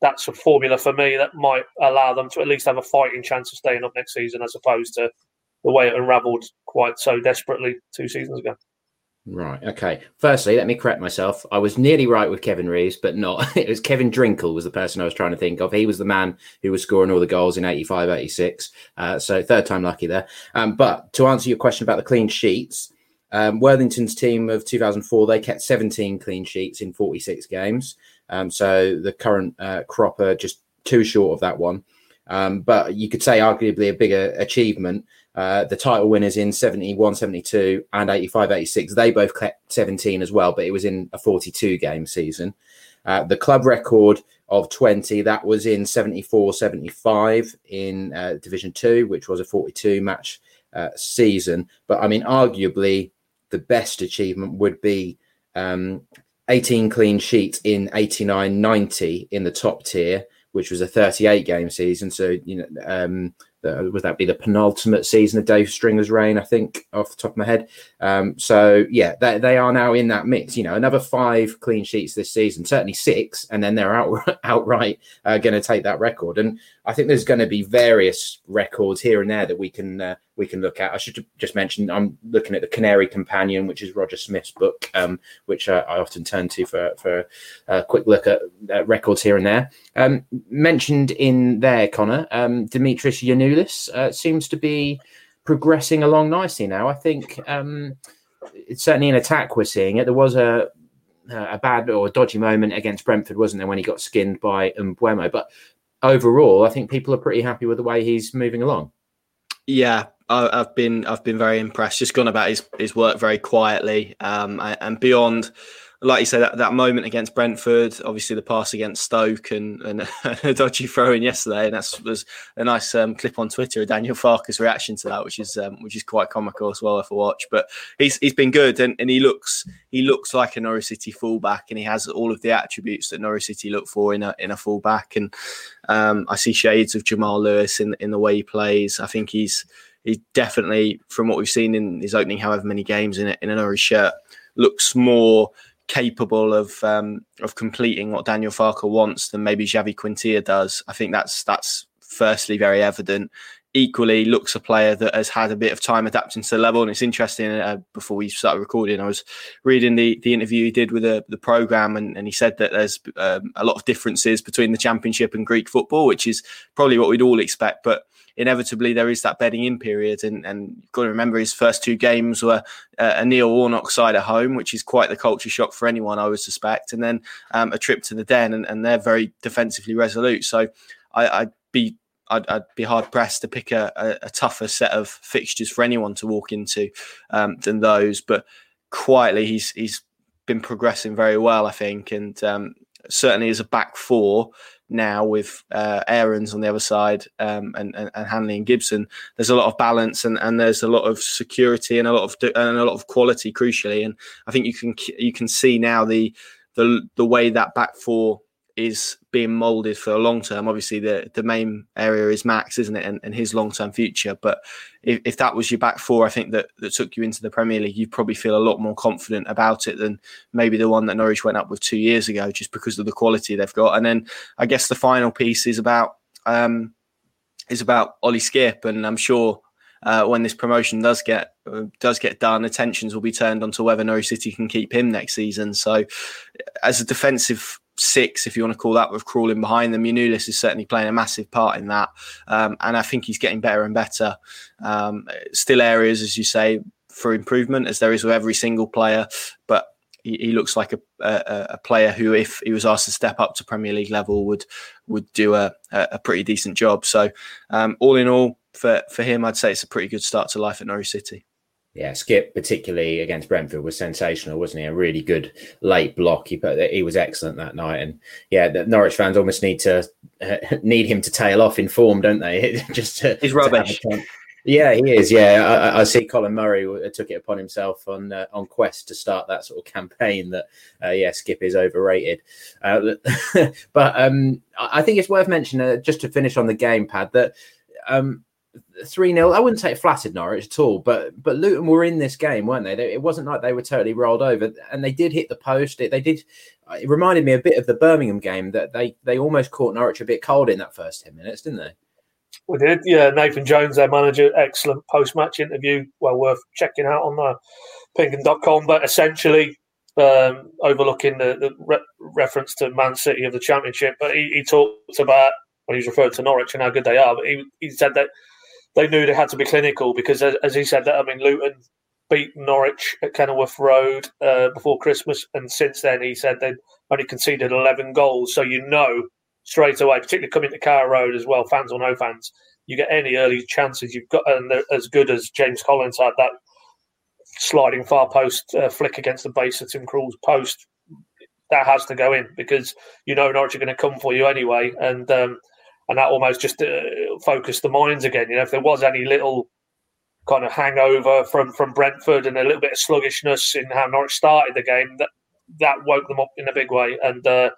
That's a formula for me that might allow them to at least have a fighting chance of staying up next season, as opposed to the way it unravelled quite so desperately two seasons ago. Right. Okay. Firstly, let me correct myself. I was nearly right with Kevin Reeves, but not. It was Kevin Drinkell was the person I was trying to think of. He was the man who was scoring all the goals in 85, 86. Uh, so third time lucky there. Um, but to answer your question about the clean sheets, um, Worthington's team of 2004, they kept 17 clean sheets in 46 games. Um, so the current uh, crop are just too short of that one. Um, but you could say arguably a bigger achievement. Uh, the title winners in 71, 72 and 85, 86, they both kept 17 as well, but it was in a 42 game season. Uh, the club record of 20, that was in 74, 75 in uh, Division 2, which was a 42 match uh, season. But I mean, arguably, the best achievement would be um, 18 clean sheets in 89 90 in the top tier, which was a 38 game season. So, you know, um, uh, would that be the penultimate season of Dave Stringer's reign? I think off the top of my head. Um, so yeah, they, they are now in that mix. You know, another five clean sheets this season, certainly six, and then they're out, outright uh, going to take that record. And I think there's going to be various records here and there that we can uh, we can look at. I should just mention I'm looking at the Canary Companion, which is Roger Smith's book, um, which I, I, often turn to for for a quick look at uh, records here and there. Um, mentioned in there, Connor, um, Dimitris Giannoulis uh, seems to be progressing along nicely now. I think um, it's certainly an attack we're seeing it. There was a a bad or a dodgy moment against Brentford, wasn't there, when he got skinned by Mbeumo? But overall, I think people are pretty happy with the way he's moving along. Yeah, I, have been I've been very impressed. Just gone about his his work very quietly, um, and beyond like you say, that, that moment against Brentford, obviously the pass against Stoke and, and a dodgy throw in yesterday, and that was a nice um, clip on Twitter. Of Daniel Farke's reaction to that, which is um, which is quite comical as well for watch. But he's he's been good, and, and he looks he looks like a Norwich City fullback, and he has all of the attributes that Norwich City look for in a in a fullback. And um, I see shades of Jamal Lewis in in the way he plays. I think he's he's definitely from what we've seen in his opening, however many games in in a Norwich shirt, looks more capable of um, of completing what Daniel Farke wants than maybe Xavi Quintilla does. I think that's that's firstly very evident. Equally, looks a player that has had a bit of time adapting to the level, and it's interesting. Uh, before we started recording, I was reading the the interview he did with the the program, and, and he said that there's um, a lot of differences between the Championship and Greek football, which is probably what we'd all expect, but inevitably there is that bedding in period. And, and you've got to remember his first two games were uh, a Neil Warnock side at home, which is quite the culture shock for anyone, I would suspect. And then um, a trip to the Den, and, and they're very defensively resolute. So I, would be I'd, I'd, be hard pressed to pick a, a, a, tougher set of fixtures for anyone to walk into um, than those. But quietly, he's he's been progressing very well, I think, and um, certainly as a back four, now with uh, Aarons on the other side um, and, and, and Hanley and Gibson, there's a lot of balance and, and there's a lot of security and a lot of and a lot of quality, crucially. And I think you can you can see now the the the way that back four is being moulded for the long term. Obviously, the the main area is Max, isn't it, and, and his long term future. But if, if that was your back four, I think that that took you into the Premier League, you'd probably feel a lot more confident about it than maybe the one that Norwich went up with two years ago, just because of the quality they've got. And then I guess the final piece is about um, is about Ollie Skipp, and I'm sure uh, when this promotion does get uh, does get done, attentions will be turned onto whether Norwich City can keep him next season. So, as a defensive six, if you want to call that, with crawling behind them, Giannoulis is certainly playing a massive part in that, um, and I think he's getting better and better. Um, still areas, as you say, for improvement, as there is with every single player, but he, he looks like a, a, a, player who, if he was asked to step up to Premier League level, would would do a, a pretty decent job. So, um, all in all, for for him, I'd say it's a pretty good start to life at Norwich City. Yeah, Skipp particularly against Brentford, was sensational, wasn't he? A really good late block. He put, he was excellent that night, and yeah, the Norwich fans almost need to uh, need him to tail off in form, don't they? Just to, he's rubbish. To yeah, he is. Yeah, I, I, see. Colin Murray took it upon himself on uh, on Quest to start that sort of campaign. That uh, yeah, Skipp is overrated. Uh, but um, I think it's worth mentioning uh, just to finish on the game pad that um, three 0 I wouldn't say it flattered Norwich at all, but but Luton were in this game, weren't they? It wasn't like they were totally rolled over, and they did hit the post. It, they did. It reminded me a bit of the Birmingham game that they they almost caught Norwich a bit cold in that first ten minutes, didn't they? We did, yeah. Nathan Jones, their manager, excellent post match interview, well worth checking out on the Pinkun.com. But essentially, um, overlooking the, the re- reference to Man City of the Championship, but he, he talked about when he was referred to Norwich and how good they are. But he, he said that they knew they had to be clinical because, as he said, that I mean, Luton beat Norwich at Kenilworth Road uh, before Christmas, and since then he said they'd only conceded 11 goals. So you know straight away, particularly coming to Carrow Road as well, fans or no fans, you get any early chances you've got, and as good as James Collins had that sliding far post uh, flick against the base of Tim Krul's post. That has to go in because you know Norwich are going to come for you anyway, and um, and that almost just uh, focused the minds again. You know, if there was any little kind of hangover from from Brentford and a little bit of sluggishness in how Norwich started the game, that that woke them up in a big way. And uh,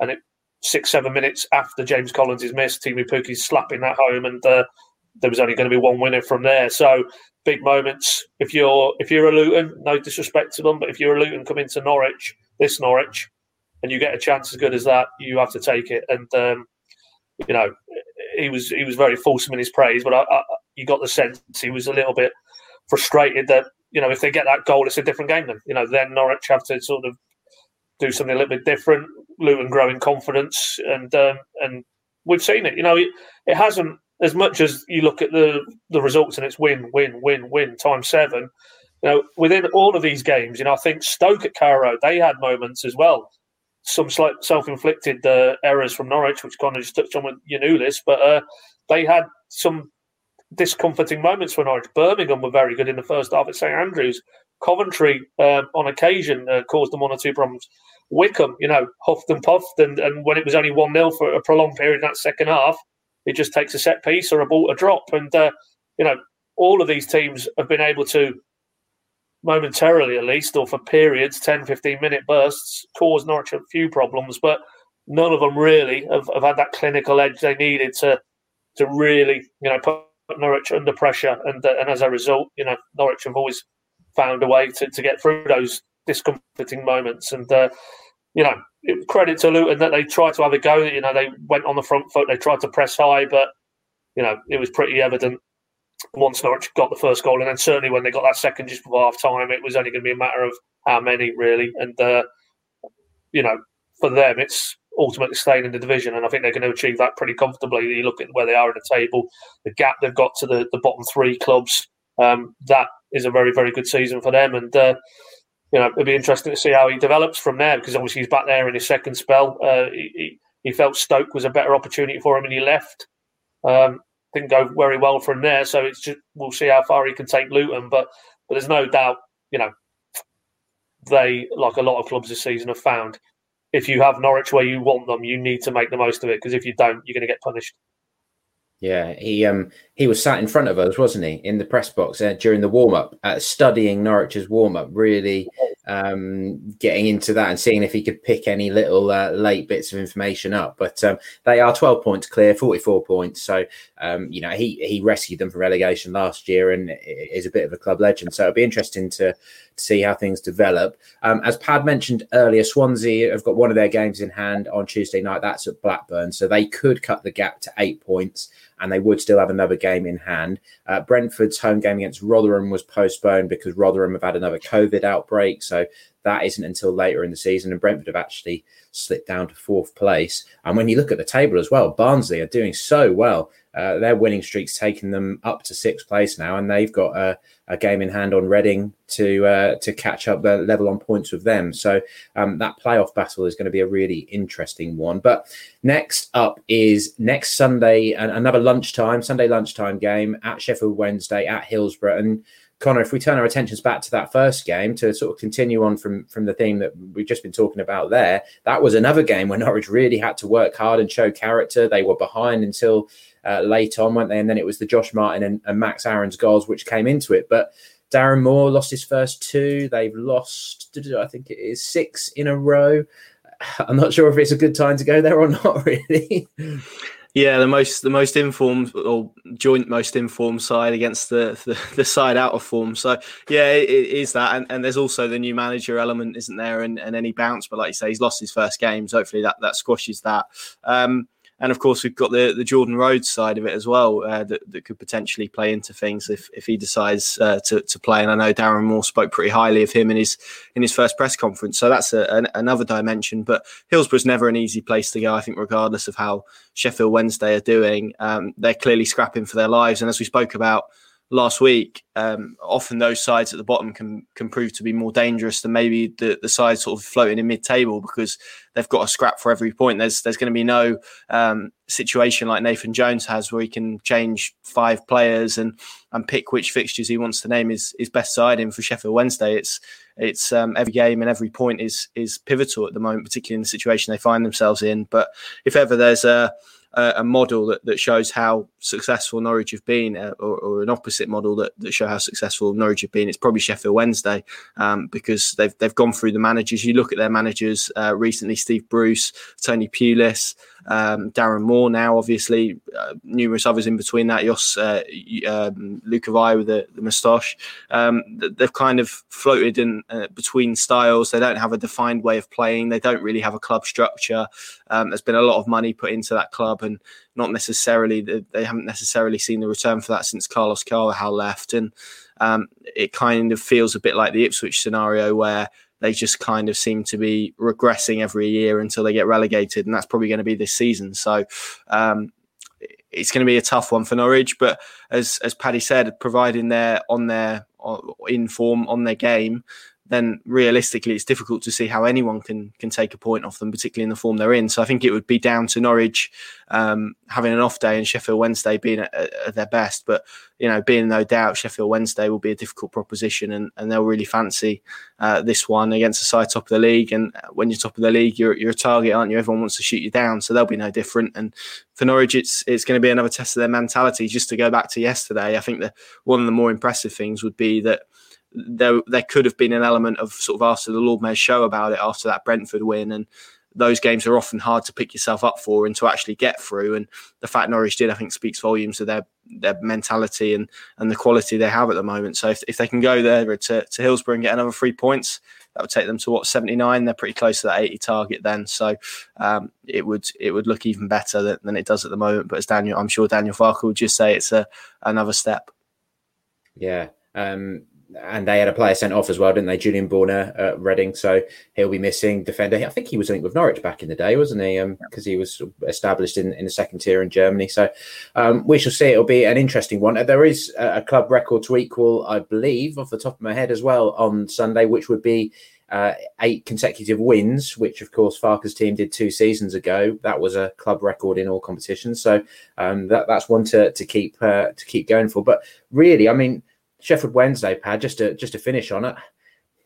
and it, six seven minutes after James Collins is missed, Teemu Pukki's slapping that home, and uh, there was only going to be one winner from there. So big moments. If you're if you're a Luton, no disrespect to them, but if you're a Luton coming to Norwich, this Norwich, and you get a chance as good as that, you have to take it. And um, you know, he was he was very fulsome in his praise, but I, I, you got the sense he was a little bit frustrated that you know if they get that goal, it's a different game. Then you know, then Norwich have to sort of do something a little bit different. Luton growing confidence, and um, and we've seen it. You know, it, it hasn't as much as you look at the the results and it's win, win, win, win times seven. You know, within all of these games, you know, I think Stoke at Carrow, they had moments as well some slight self-inflicted uh, errors from Norwich, which of just touched on with Giannoulis, but uh, they had some discomforting moments for Norwich. Birmingham were very good in the first half at St Andrews. Coventry, uh, on occasion, uh, caused them one or two problems. Wycombe, you know, huffed and puffed, and, and when it was only 1 0 for a prolonged period in that second half, it just takes a set piece or a ball to drop. And, uh, you know, all of these teams have been able to momentarily at least, or for periods, 10, 15 minute bursts, caused Norwich a few problems, but none of them really have, have had that clinical edge they needed to to really, you know, put Norwich under pressure. And uh, and as a result, you know, Norwich have always found a way to, to get through those discomforting moments. And, uh, you know, credit to Luton that they tried to have a go. You know, they went on the front foot, they tried to press high, but, you know, it was pretty evident once Norwich got the first goal, and then certainly when they got that second just before half time, it was only going to be a matter of how many really. And uh, you know, for them, it's ultimately staying in the division, and I think they're going to achieve that pretty comfortably. You look at where they are in the table, the gap they've got to the, the bottom three clubs. Um, that is a very very good season for them, and uh, you know it'll be interesting to see how he develops from there because obviously he's back there in his second spell. Uh, he, he, felt Stoke was a better opportunity for him, and he left. Um, didn't go very well from there. So it's just we'll see how far he can take Luton. But but there's no doubt, you know, they like a lot of clubs this season have found. If you have Norwich where you want them, you need to make the most of it because if you don't, you're going to get punished. Yeah, he um he was sat in front of us, wasn't he, in the press box uh, during the warm up, uh, studying Norwich's warm up, really um, getting into that and seeing if he could pick any little uh, late bits of information up. But um, they are 12 points clear, 44 points. So, um, you know, he, he rescued them from relegation last year and is a bit of a club legend. So it'll be interesting to, to see how things develop. Um, as Pad mentioned earlier, Swansea have got one of their games in hand on Tuesday night. That's at Blackburn. So they could cut the gap to eight points and they would still have another game in hand. Uh, Brentford's home game against Rotherham was postponed because Rotherham have had another COVID outbreak. So that isn't until later in the season. And Brentford have actually slipped down to fourth place. And when you look at the table as well, Barnsley are doing so well. Uh, their winning streak's taken them up to sixth place now, and they've got a, a game in hand on Reading to uh, to catch up the level on points with them. So um, that playoff battle is going to be a really interesting one. But next up is next Sunday, another lunchtime Sunday lunchtime game at Sheffield Wednesday at Hillsborough, and Connor, if we turn our attentions back to that first game to sort of continue on from from the theme that we've just been talking about there, that was another game where Norwich really had to work hard and show character. They were behind until uh, late on, weren't they? And then it was the Josh Martin and, and Max Aarons goals which came into it. But Darren Moore lost his first two. They've lost, I think it is six in a row. I'm not sure if it's a good time to go there or not, really. Yeah, the most the most informed or joint most informed side against the the, the side out of form. So yeah, it, it is that, and, and there's also the new manager element, isn't there? And, and any bounce, but like you say, he's lost his first game. So hopefully that that squashes that. Um, and of course we've got the the Jordan Rhodes side of it as well uh, that, that could potentially play into things if, if he decides uh, to, to play. And I know Darren Moore spoke pretty highly of him in his in his first press conference, so that's a, an, another dimension. But Hillsborough's never an easy place to go. I think regardless of how Sheffield Wednesday are doing, um, they're clearly scrapping for their lives. And as we spoke about last week, um, often those sides at the bottom can can prove to be more dangerous than maybe the the sides sort of floating in mid table because they've got a scrap for every point. There's there's going to be no um, situation like Nathan Jones has where he can change five players and and pick which fixtures he wants to name his his best side in for Sheffield Wednesday. It's it's um, every game and every point is is pivotal at the moment, particularly in the situation they find themselves in. But if ever there's a a, model that, that shows how successful Norwich have been, uh, or, or, an opposite model that, that show how successful Norwich have been. It's probably Sheffield Wednesday um, because they've they've gone through the managers. You look at their managers uh, recently: Steve Bruce, Tony Pulis, um, Darren Moore. Now, obviously, uh, numerous others in between that. Jos uh, um, with the, the moustache. Um, they've kind of floated in uh, between styles. They don't have a defined way of playing. They don't really have a club structure. Um, there's been a lot of money put into that club, and not necessarily they haven't necessarily seen the return for that since Carlos Carvalhal left, and um, it kind of feels a bit like the Ipswich scenario where they just kind of seem to be regressing every year until they get relegated, and that's probably going to be this season. So. Um, it's going to be a tough one for Norwich, but as as Paddy said, providing they're on their in form on their game, then realistically it's difficult to see how anyone can can take a point off them, particularly in the form they're in. So I think it would be down to Norwich um, having an off day and Sheffield Wednesday being at, at, their best. But you know, being no doubt, Sheffield Wednesday will be a difficult proposition, and, and they'll really fancy uh, this one against the side top of the league. And when you're top of the league, you're you're a target, aren't you? Everyone wants to shoot you down, so they'll be no different. And for Norwich, it's it's going to be another test of their mentality. Just to go back to yesterday, I think that one of the more impressive things would be that there there could have been an element of sort of after the Lord Mayor's show about it after that Brentford win and those games are often hard to pick yourself up for and to actually get through. And the fact Norwich did, I think, speaks volumes of their their mentality and and the quality they have at the moment. So if, if they can go there to, to Hillsborough and get another three points, that would take them to what 79. They're pretty close to that 80 target then. So um, it would it would look even better than, than, it does at the moment. But as Daniel, I'm sure Daniel Farke would just say it's a another step. Yeah. Um, and they had a player sent off as well, didn't they? Julian Borner at Reading, so he'll be missing defender. I think he was linked with Norwich back in the day, wasn't he? Because um, he was established in, in the second tier in Germany. So um, we shall see. It'll be an interesting one. There is a club record to equal, I believe, off the top of my head as well on Sunday, which would be uh, eight consecutive wins, which of course Farke's team did two seasons ago. That was a club record in all competitions. So um, that, that's one to to keep uh, to keep going for. But really, I mean Sheffield Wednesday, pad, just to just to finish on it.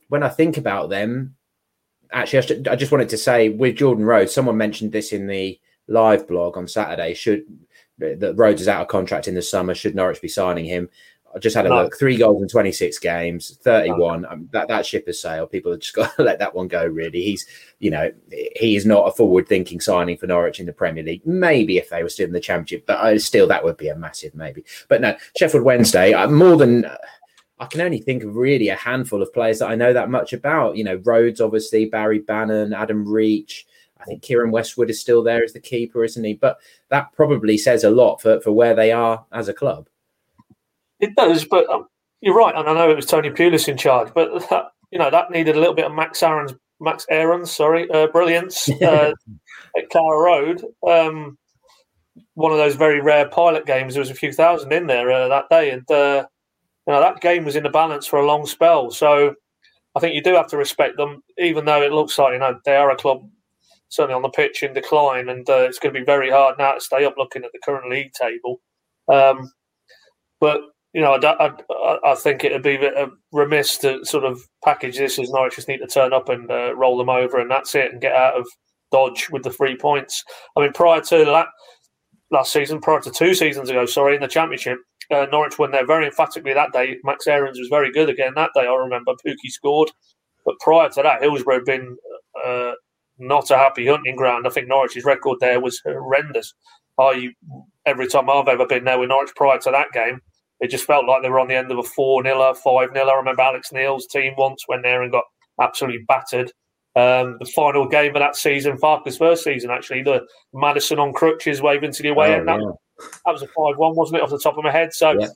When I think about them, actually, I, just wanted to say with Jordan Rhodes, someone mentioned this in the live blog on Saturday. Should that Rhodes is out of contract in the summer? Should Norwich be signing him? I just had a No. look. Three goals in 26 games, 31. Um, that that ship has sailed. People have just got to let that one go. Really, he's you know he is not a forward-thinking signing for Norwich in the Premier League. Maybe if they were still in the Championship, but I, still that would be a massive maybe. But no, Sheffield Wednesday. uh, More than I can only think of really a handful of players that I know that much about. You know, Rhodes, obviously, Barry Bannan, Adam Reach. I think Keiren Westwood is still there as the keeper, isn't he? But that probably says a lot for, for where they are as a club. It does, but um, you're right, and I know it was Tony Pulis in charge, but that, you know that needed a little bit of Max Aaron's Max Aaron's sorry uh, brilliance uh, at Carrow Road. Um, one of those very rare pilot games. There was a few thousand in there uh, that day, and uh, you know that game was in the balance for a long spell. So I think you do have to respect them, even though it looks like you know they are a club certainly on the pitch in decline, and uh, it's going to be very hard now to stay up looking at the current league table. Um, but you know, I, I, I think it would be a remiss to sort of package this as Norwich just need to turn up and uh, roll them over, and that's it, and get out of Dodge with the three points. I mean, prior to that last season, prior to two seasons ago, sorry, in the Championship, uh, Norwich won there very emphatically that day. Max Aarons was very good again that day. I remember Pukki scored, but prior to that, Hillsborough had been uh, not a happy hunting ground. I think Norwich's record there was horrendous. I every time I've ever been there with Norwich prior to that game, it just felt like they were on the end of a 4 0 5 0. I remember Alex Neil's team once went there and got absolutely battered. Um, the final game of that season, Farke's first season, actually, the Madison on crutches waving to the away Oh, end. That, yeah. that was a 5 1, wasn't it, off the top of my head? So Yeah.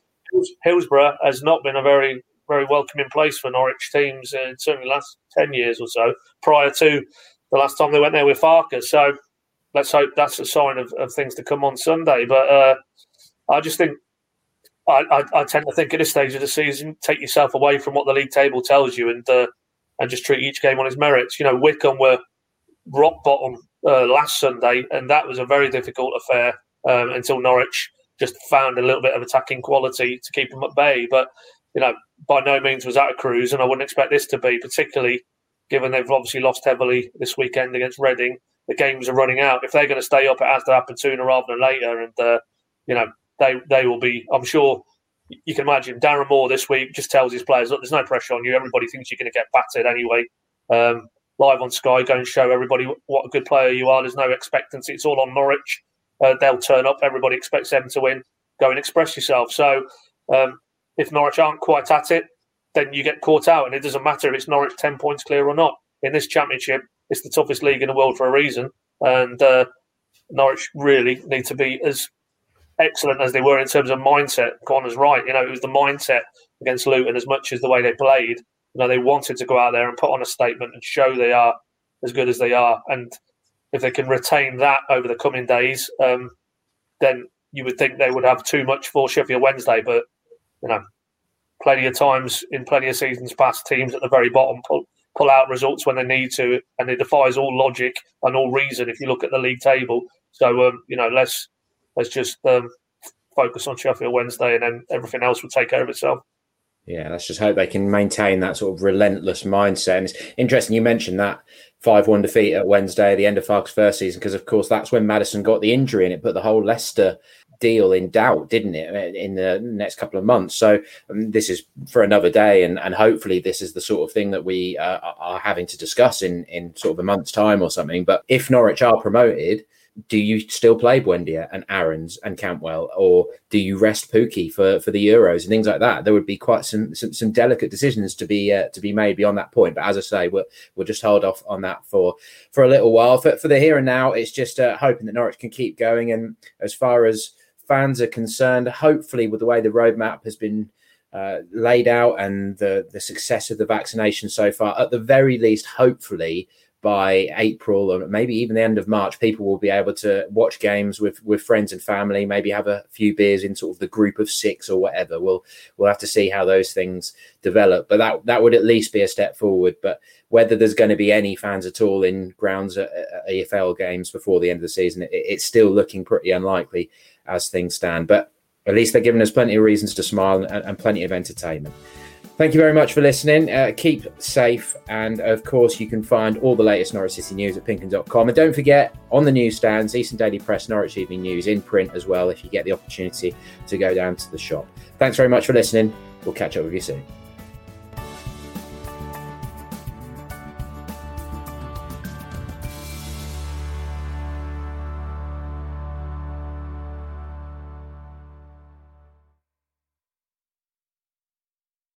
Hillsborough has not been a very, very welcoming place for Norwich teams in certainly the last 10 years or so, prior to the last time they went there with Farke's. So let's hope that's a sign of, of things to come on Sunday. But uh, I just think I, I, I tend to think at this stage of the season, take yourself away from what the league table tells you and uh, and just treat each game on its merits. You know, Wycombe were rock bottom uh, last Sunday, and that was a very difficult affair um, until Norwich just found a little bit of attacking quality to keep them at bay. But you know, by no means was that a cruise, and I wouldn't expect this to be, particularly given they've obviously lost heavily this weekend against Reading. The games are running out. If they're going to stay up, it has to happen sooner rather than later. And uh, you know, they they will be. I'm sure you can imagine Darren Moore this week just tells his players, "Look, there's no pressure on you. Everybody thinks you're going to get battered anyway." Um, live on Sky, go and show everybody what a good player you are. There's no expectancy. It's all on Norwich. Uh, they'll turn up. Everybody expects them to win. Go and express yourself. So um, if Norwich aren't quite at it, then you get caught out, and it doesn't matter if it's Norwich ten points clear or not. In this championship, it's the toughest league in the world for a reason, and uh, Norwich really need to be as excellent as they were in terms of mindset. Connor's right. You know, it was the mindset against Luton as much as the way they played. You know, they wanted to go out there and put on a statement and show they are as good as they are. And if they can retain that over the coming days, um, then you would think they would have too much for Sheffield Wednesday. But you know, plenty of times in plenty of seasons past, teams at the very bottom pull pull out results when they need to, and it defies all logic and all reason. If you look at the league table, so um, you know, let's let's just um, focus on Sheffield Wednesday, and then everything else will take care of itself. Yeah, let's just hope they can maintain that sort of relentless mindset. And it's interesting you mentioned that 5 1 defeat at Wednesday at the end of Farke's first season, because of course that's when Madison got the injury and it put the whole Leicester deal in doubt, didn't it, in the next couple of months? So um, this is for another day, and, and hopefully this is the sort of thing that we uh, are having to discuss in, in sort of a month's time or something. But if Norwich are promoted, do you still play Buendia and Aarons and Cantwell, or do you rest Pukki for, for the Euros and things like that? There would be quite some some, some delicate decisions to be uh, to be made beyond that point. But as I say, we'll we'll just hold off on that for for a little while. For for the here and now, it's just uh, hoping that Norwich can keep going. And as far as fans are concerned, hopefully with the way the roadmap has been uh, laid out and the the success of the vaccination so far, at the very least, hopefully by April or maybe even the end of March, people will be able to watch games with with friends and family. Maybe have a few beers in sort of the group of six or whatever. We'll we'll have to see how those things develop. But that that would at least be a step forward. But whether there's going to be any fans at all in grounds at, at EFL games before the end of the season, it, it's still looking pretty unlikely as things stand. But at least they're giving us plenty of reasons to smile and, and plenty of entertainment. Thank you very much for listening. Uh, keep safe. And of course, you can find all the latest Norwich City news at pinkun.com. And don't forget, on the newsstands, Eastern Daily Press, Norwich Evening News in print as well, if you get the opportunity to go down to the shop. Thanks very much for listening. We'll catch up with you soon.